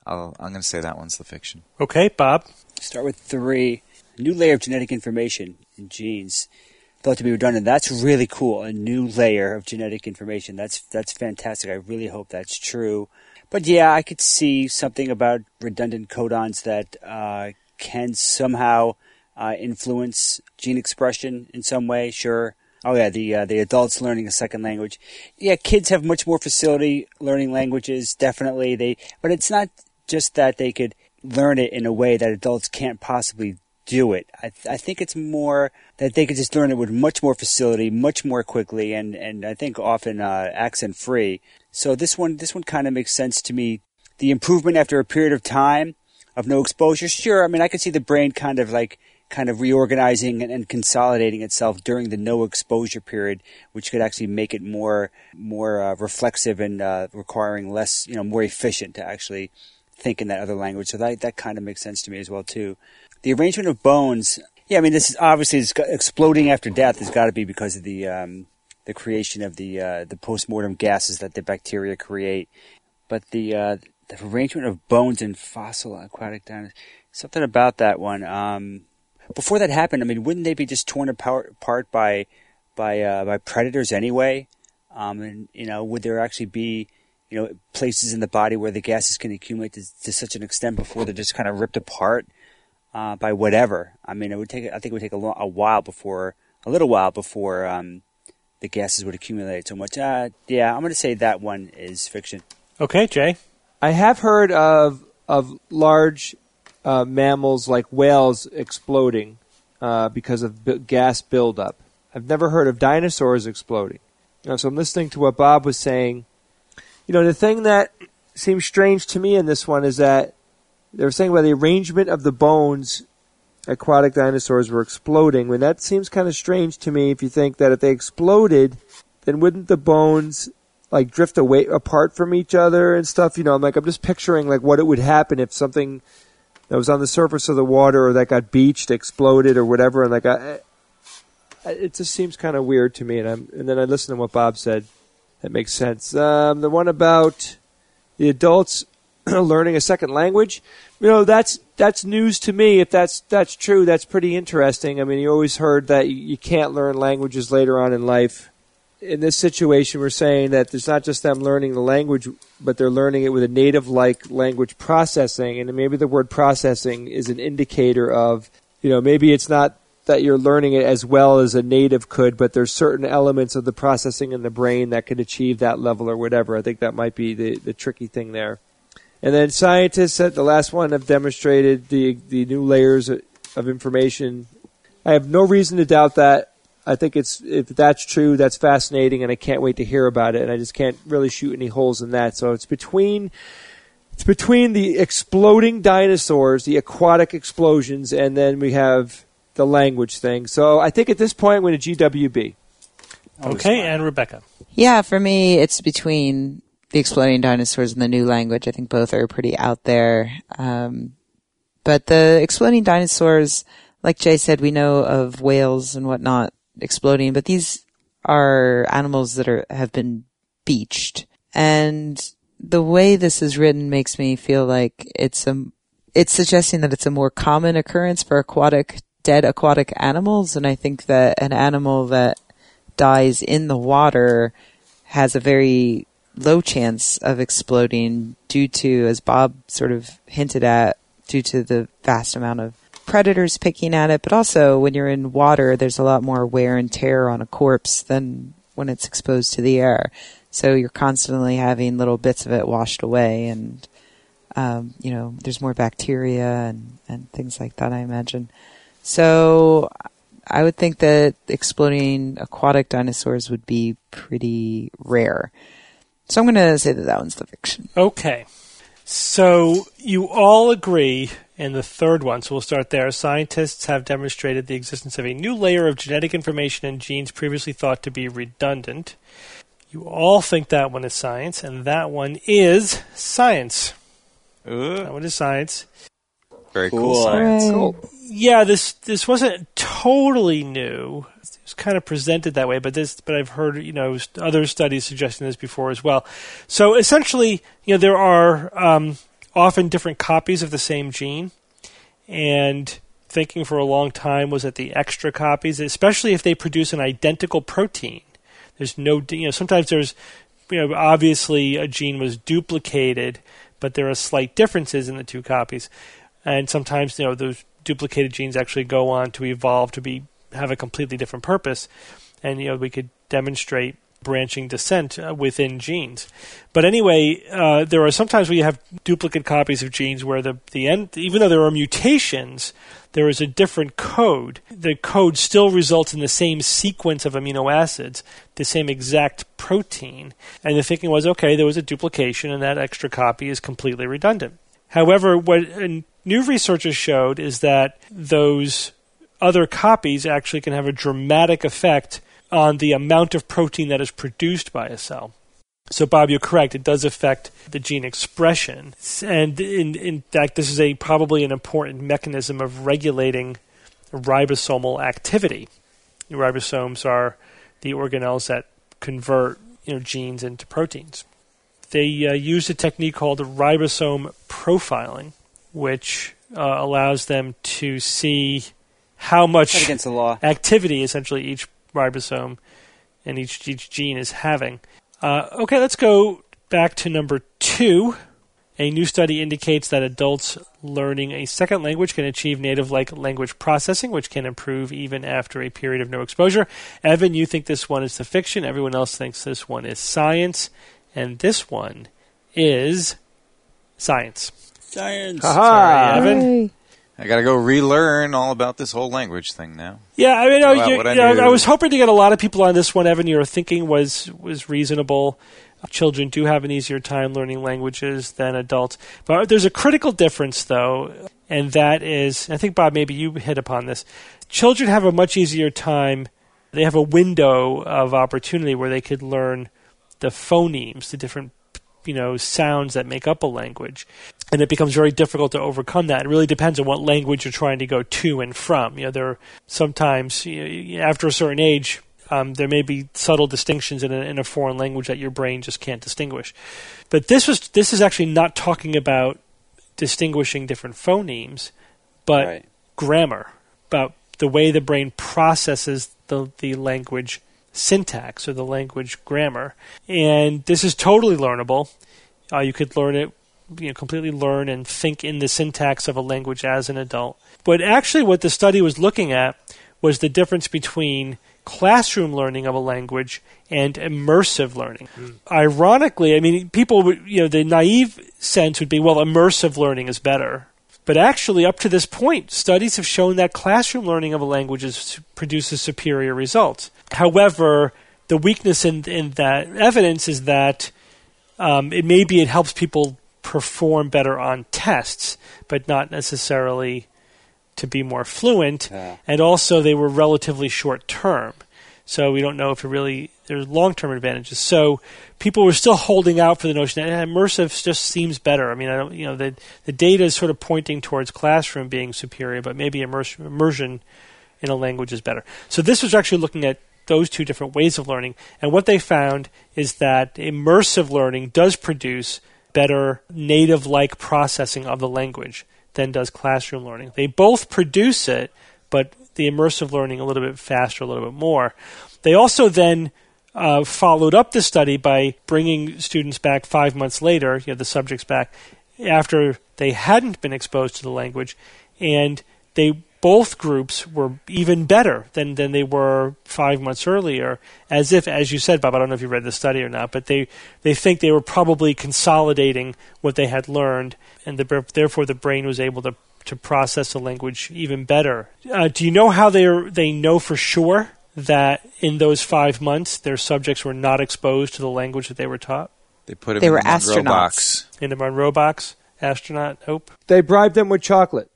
I'll, I'm going to say that one's the fiction. Okay, Bob. Start with three. A new layer of genetic information in genes thought to be redundant. That's really cool. A new layer of genetic information. That's that's fantastic. I really hope that's true. But yeah, I could see something about redundant codons that uh, can somehow uh, influence gene expression in some way. Sure. Oh yeah, the uh, the adults learning a second language. Yeah, kids have much more facility learning languages. Definitely, they. But it's not just that they could learn it in a way that adults can't possibly do it. I, th- I think it's more that they could just learn it with much more facility, much more quickly, and, and I think often uh, accent free. So this one this one kind of makes sense to me. The improvement after a period of time of no exposure, sure. I mean, I could see the brain kind of like kind of reorganizing and, and consolidating itself during the no exposure period, which could actually make it more more uh, reflexive and uh, requiring less, you know, more efficient to actually think in that other language. So that that kind of makes sense to me as well too. The arrangement of bones. Yeah, I mean, this is obviously exploding after death has got to be because of the um, the creation of the uh, the postmortem gases that the bacteria create. But the uh, the arrangement of bones in fossil aquatic dinosaurs, something about that one. Um, before that happened, I mean, wouldn't they be just torn apart, apart by by uh, by predators anyway? Um, and you know, would there actually be you know places in the body where the gases can accumulate to, to such an extent before they're just kind of ripped apart? Uh, by whatever. I mean, it would take. I think it would take a, a while before, a little while before um, the gases would accumulate so much. Uh, yeah, I'm going to say that one is fiction. Okay, Jay. I have heard of of large uh, mammals like whales exploding uh, because of b- gas buildup. I've never heard of dinosaurs exploding. You know, so I'm listening to what Bob was saying. You know, the thing that seems strange to me in this one is that they were saying about the arrangement of the bones aquatic dinosaurs were exploding. When that seems kind of strange to me if you think that if they exploded, then wouldn't the bones like drift away apart from each other and stuff? You know, I'm like I'm just picturing like what it would happen if something that was on the surface of the water or that got beached exploded or whatever and like I, it just seems kind of weird to me and I'm and then I listen to what Bob said. That makes sense. Um, the one about the adults <clears throat> learning a second language. You know, that's that's news to me. If that's that's true, that's pretty interesting. I mean, you always heard that you can't learn languages later on in life. In this situation, we're saying that there's not just them learning the language, but they're learning it with a native-like language processing, and maybe the word processing is an indicator of, you know, maybe it's not that you're learning it as well as a native could, but there's certain elements of the processing in the brain that could achieve that level or whatever. I think that might be the, the tricky thing there. And then scientists at the last one have demonstrated the the new layers of information. I have no reason to doubt that. I think it's if that's true, that's fascinating, and I can't wait to hear about it. And I just can't really shoot any holes in that. So it's between it's between the exploding dinosaurs, the aquatic explosions, and then we have the language thing. So I think at this point, I'm going to GWB. Okay, and Rebecca. Yeah, for me, it's between the exploding dinosaurs and the new language. I think both are pretty out there. Um, but the exploding dinosaurs, like Jay said, we know of whales and whatnot exploding, but these are animals that are have been beached, and the way this is written makes me feel like it's a it's suggesting that it's a more common occurrence for aquatic dead aquatic animals, and I think that an animal that dies in the water has a very low chance of exploding due to, as Bob sort of hinted at, due to the vast amount of predators picking at it. But also, when you're in water, there's a lot more wear and tear on a corpse than when it's exposed to the air. So you're constantly having little bits of it washed away, and um, you know, there's more bacteria and and things like that. I imagine. So I would think that exploding aquatic dinosaurs would be pretty rare. So I'm going to say that that one's the fiction. Okay. So you all agree in the third one, so we'll start there. Scientists have demonstrated the existence of a new layer of genetic information in genes previously thought to be redundant. You all think that one is science, and that one is science. Uh, That one is science. very cool, Cool. science. Cool. Yeah, this this wasn't totally new. It's kind of presented that way, but this, but I've heard you know other studies suggesting this before as well. So essentially, you know, there are um, often different copies of the same gene, and thinking for a long time was that the extra copies, especially if they produce an identical protein, there's no, you know, sometimes there's, you know, obviously a gene was duplicated, but there are slight differences in the two copies, and sometimes you know those duplicated genes actually go on to evolve to be have a completely different purpose, and you know we could demonstrate branching descent uh, within genes. But anyway, uh, there are sometimes you have duplicate copies of genes where the the end, even though there are mutations, there is a different code. The code still results in the same sequence of amino acids, the same exact protein. And the thinking was, okay, there was a duplication, and that extra copy is completely redundant. However, what new research has showed is that those other copies actually can have a dramatic effect on the amount of protein that is produced by a cell. So, Bob, you're correct. It does affect the gene expression, and in, in fact, this is a probably an important mechanism of regulating ribosomal activity. Ribosomes are the organelles that convert you know, genes into proteins. They uh, use a technique called ribosome profiling, which uh, allows them to see how much against the law. activity essentially each ribosome and each, each gene is having. Uh, okay, let's go back to number two. A new study indicates that adults learning a second language can achieve native like language processing, which can improve even after a period of no exposure. Evan, you think this one is the fiction. Everyone else thinks this one is science. And this one is science. Science. Sorry, Evan. I got to go relearn all about this whole language thing now. Yeah, I mean, you, you I know. I was hoping to get a lot of people on this one. Evan, your thinking was was reasonable. Children do have an easier time learning languages than adults, but there's a critical difference, though, and that is, I think Bob, maybe you hit upon this. Children have a much easier time. They have a window of opportunity where they could learn the phonemes, the different you know sounds that make up a language and it becomes very difficult to overcome that. It really depends on what language you're trying to go to and from. You know, there are sometimes you know, after a certain age, um, there may be subtle distinctions in a, in a foreign language that your brain just can't distinguish. But this was this is actually not talking about distinguishing different phonemes, but Right. grammar, about the way the brain processes the the language syntax or the language grammar. And this is totally learnable. Uh, you could learn it, you know, completely learn and think in the syntax of a language as an adult. But actually, what the study was looking at was the difference between classroom learning of a language and immersive learning. Ironically, I mean, people, would, you know, the naive sense would be, well, immersive learning is better. But actually, up to this point, studies have shown that classroom learning of a language is, produces superior results. However, the weakness in, in that evidence is that um, it maybe it helps people perform better on tests, but not necessarily to be more fluent. Yeah. And also, they were relatively short term, so we don't know if it really there's long term advantages. So people were still holding out for the notion that eh, immersive just seems better. I mean, I don't, you know, the the data is sort of pointing towards classroom being superior, but maybe immersion, immersion in a language is better. So this was actually looking at those two different ways of learning, and what they found is that immersive learning does produce better native-like processing of the language than does classroom learning. They both produce it, but the immersive learning a little bit faster, a little bit more. They also then uh, followed up the study by bringing students back five months later, you know, the subjects back after they hadn't been exposed to the language, and they both groups were even better than, than they were five months earlier. As if, as you said, Bob, I don't know if you read the study or not, but they, they think they were probably consolidating what they had learned, and the, therefore the brain was able to, to process the language even better. Uh, do you know how they they know for sure that in those five months their subjects were not exposed to the language that they were taught? They put him They in were the Monroe astronauts. box. In the Monroe box, astronaut, hope. They bribed them with chocolate.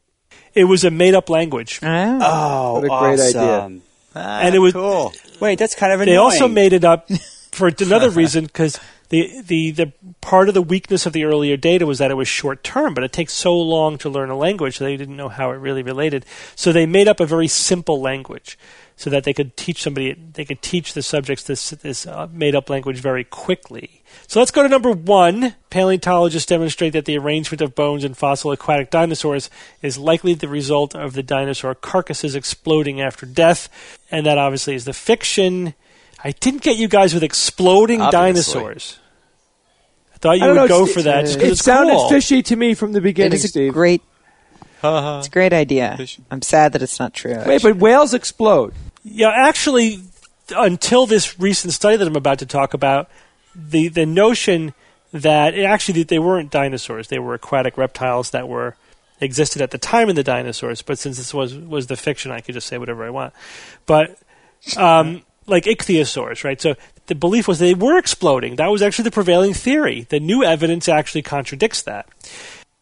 It was a made up language. Oh, What a great idea. Ah, And it was- cool. Wait, that's kind of annoying. They also made it up <laughs> for another reason because the, the the part of the weakness of the earlier data was that it was short term, but it takes so long to learn a language, so they didn't know how it really related. So they made up a very simple language. So that they could teach somebody, they could teach the subjects this, this uh, made up language very quickly. So let's go to number one. Paleontologists demonstrate that the arrangement of bones in fossil aquatic dinosaurs is likely the result of the dinosaur carcasses exploding after death, and that obviously is the fiction. I didn't get you guys with exploding Obviously. dinosaurs. I thought you I would know, go it's- for that. just 'cause It it's sounded cool. fishy to me from the beginning, is a Steve. great, Uh-huh. it's a great idea. I'm sad that it's not true. Wait, but whales explode. Yeah, actually, until this recent study that I'm about to talk about, the the notion that actually they weren't dinosaurs; they were aquatic reptiles that were existed at the time of the dinosaurs. But since this was was the fiction, I could just say whatever I want. But um, like ichthyosaurs, right? So the belief was they were exploding. That was actually the prevailing theory. The new evidence actually contradicts that.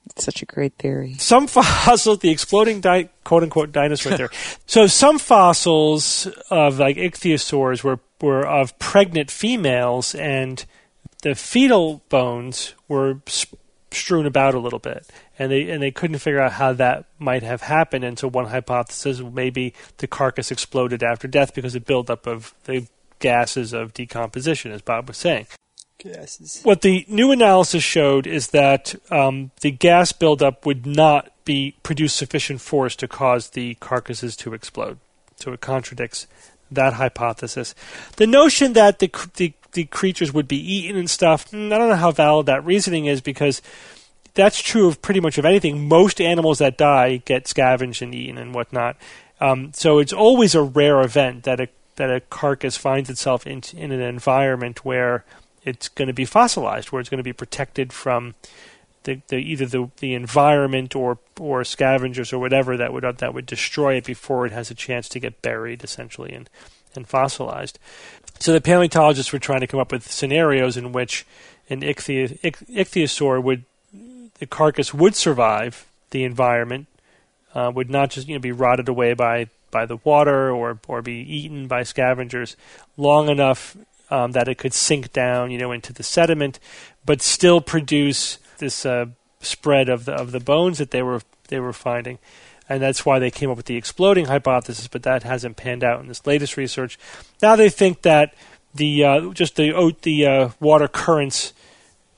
It's such a great theory. Some fossils, the exploding di- quote unquote dinosaur <laughs> theory. so some fossils of like ichthyosaurs were were of pregnant females, and the fetal bones were sp- strewn about a little bit, and they and they couldn't figure out how that might have happened. And so one hypothesis maybe the carcass exploded after death because of buildup of the gases of decomposition, as Bob was saying. What the new analysis showed is that um, the gas buildup would not be produce sufficient force to cause the carcasses to explode. So it contradicts that hypothesis. The notion that the the, the creatures would be eaten and stuff, mm, I don't know how valid that reasoning is because that's true of pretty much of anything. Most animals that die get scavenged and eaten and whatnot. Um, so it's always a rare event that a that a carcass finds itself in in an environment where it's going to be fossilized, where it's going to be protected from the, the either the the environment or or scavengers or whatever that would that would destroy it before it has a chance to get buried essentially and and fossilized. So the paleontologists were trying to come up with scenarios in which an ich, ichthyosaur would the carcass would survive the environment, uh, would not just you know be rotted away by by the water or or be eaten by scavengers long enough um, that it could sink down you know into the sediment, but still produce this uh, spread of the of the bones that they were they were finding. And that's why they came up with the exploding hypothesis, but that hasn't panned out in this latest research. Now they think that the uh, just the oat the uh, water currents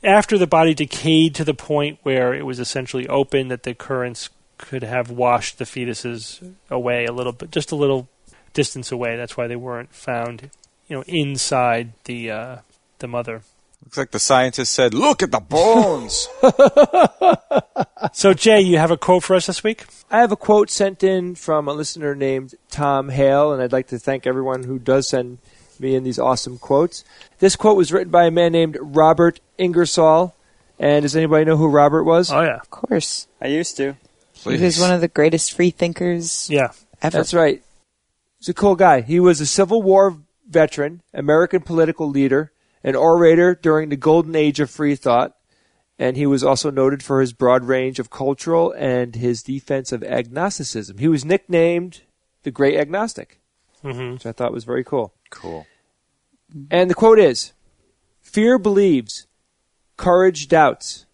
after the body decayed to the point where it was essentially open, that the currents could have washed the fetuses away a little bit, just a little distance away. That's why they weren't found, you know, inside the uh, the mother. Looks like the scientist said, "Look at the bones." <laughs> So, Jay, you have a quote for us this week? I have a quote sent in from a listener named Tom Hale, and I'd like to thank everyone who does send me in these awesome quotes. This quote was written by a man named Robert Ingersoll. And does anybody know who Robert was? Oh yeah, Of course. I used to. He was one of the greatest free thinkers yeah. ever. That's right. He's a cool guy. He was a Civil War veteran, American political leader, an orator during the golden age of free thought, and he was also noted for his broad range of cultural and his defense of agnosticism. He was nicknamed the Great Agnostic, hmm which I thought was very cool. cool. And the quote is Fear believes, courage doubts.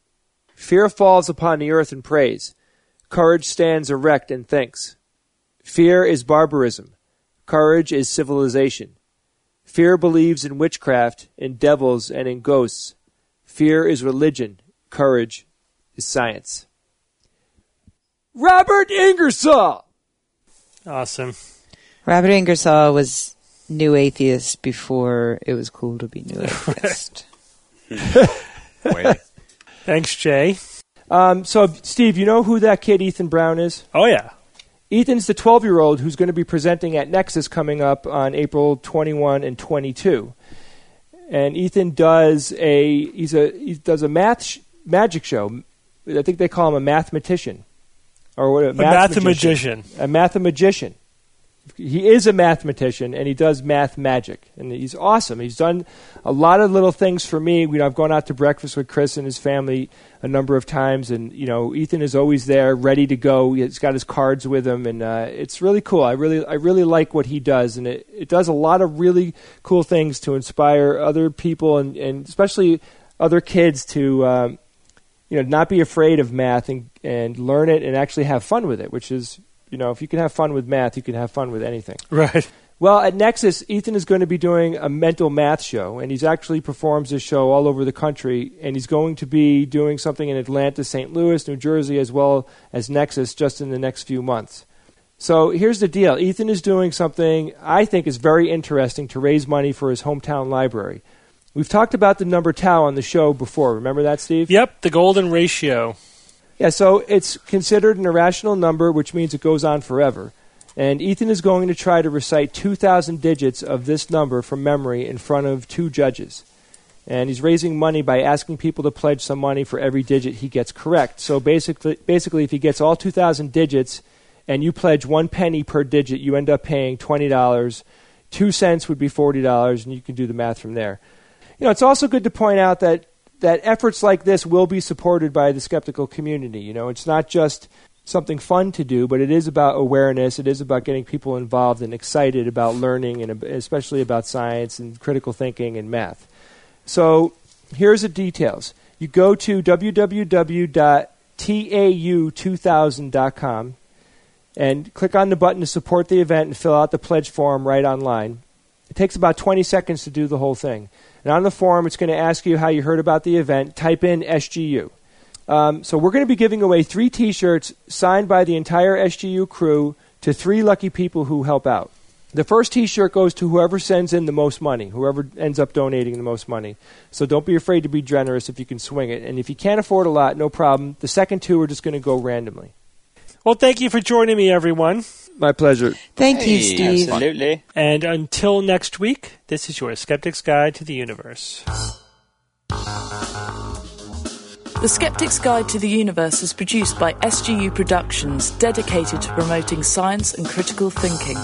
Fear falls upon the earth and prays. Courage stands erect and thinks. Fear is barbarism. Courage is civilization. Fear believes in witchcraft, in devils, and in ghosts. Fear is religion. Courage is science. Robert Ingersoll! Awesome. Robert Ingersoll was new atheist before it was cool to be new <laughs> atheist. Thanks, Jay. Um, so, Steve, you know who that kid Ethan Brown is? Oh yeah. Ethan's the 12 year old who's going to be presenting at NECSS coming up on April 21 and 22. And Ethan does a he's a he does a math sh- magic show. I think they call him a mathematician or what? A, A mathematician. A mathematician. He is a mathematician and he does math magic and he's awesome. He's done a lot of little things for me. You know, I've gone out to breakfast with Chris and his family a number of times, and you know, Ethan is always there, ready to go. He's got his cards with him, and uh, it's really cool. I really, I really like what he does, and it, it does a lot of really cool things to inspire other people, and, and especially other kids to, um, you know, not be afraid of math and and learn it and actually have fun with it. Which is, you know, if you can have fun with math, you can have fun with anything. Right. Well, at NECSS, Ethan is going to be doing a mental math show, and he's actually performs this show all over the country. And he's going to be doing something in Atlanta, St. Louis, New Jersey, as well as NECSS just in the next few months. So here's the deal Ethan is doing something I think is very interesting to raise money for his hometown library. We've talked about the number tau on the show before. Remember that, Steve? Yep, the golden ratio. Yeah, so it's considered an irrational number, which means it goes on forever. And Ethan is going to try to recite 2,000 digits of this number from memory in front of two judges. And he's raising money by asking people to pledge some money for every digit he gets correct. So basically, basically if he gets all 2,000 digits and you pledge one penny per digit, you end up paying $20. Two cents would be $40, and you can do the math from there. You know, it's also good to point out that, that efforts like this will be supported by the skeptical community. You know, it's not just something fun to do, but it is about awareness. It is about getting people involved and excited about learning, and especially about science and critical thinking and math. So here's the details. You go to www.tau2000.com and click on the button to support the event and fill out the pledge form right online. It takes about 20 seconds to do the whole thing. And on the form, it's going to ask you how you heard about the event. Type in SGU. Um, so we're going to be giving away three T-shirts signed by the entire SGU crew to three lucky people who help out. The first T-shirt goes to whoever sends in the most money, whoever ends up donating the most money. So don't be afraid to be generous if you can swing it. And if you can't afford a lot, no problem. The second two are just going to go randomly. Well, thank you for joining me, everyone. My pleasure. Thank you, Steve. Absolutely. And until next week, this is your Skeptic's Guide to the Universe. The Skeptic's Guide to the Universe is produced by SGU Productions, dedicated to promoting science and critical thinking.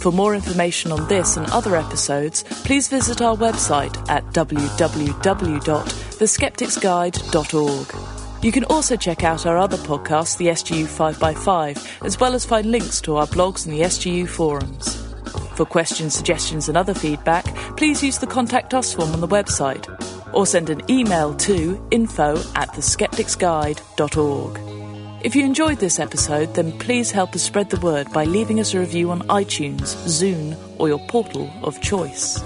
For more information on this and other episodes, please visit our website at www.theskepticsguide.org. You can also check out our other podcast, the SGU 5x5, as well as find links to our blogs and the SGU forums. For questions, suggestions, and other feedback, please use the Contact Us form on the website or send an email to info at theskepticsguide.org. If you enjoyed this episode, then please help us spread the word by leaving us a review on iTunes, Zune, or your portal of choice.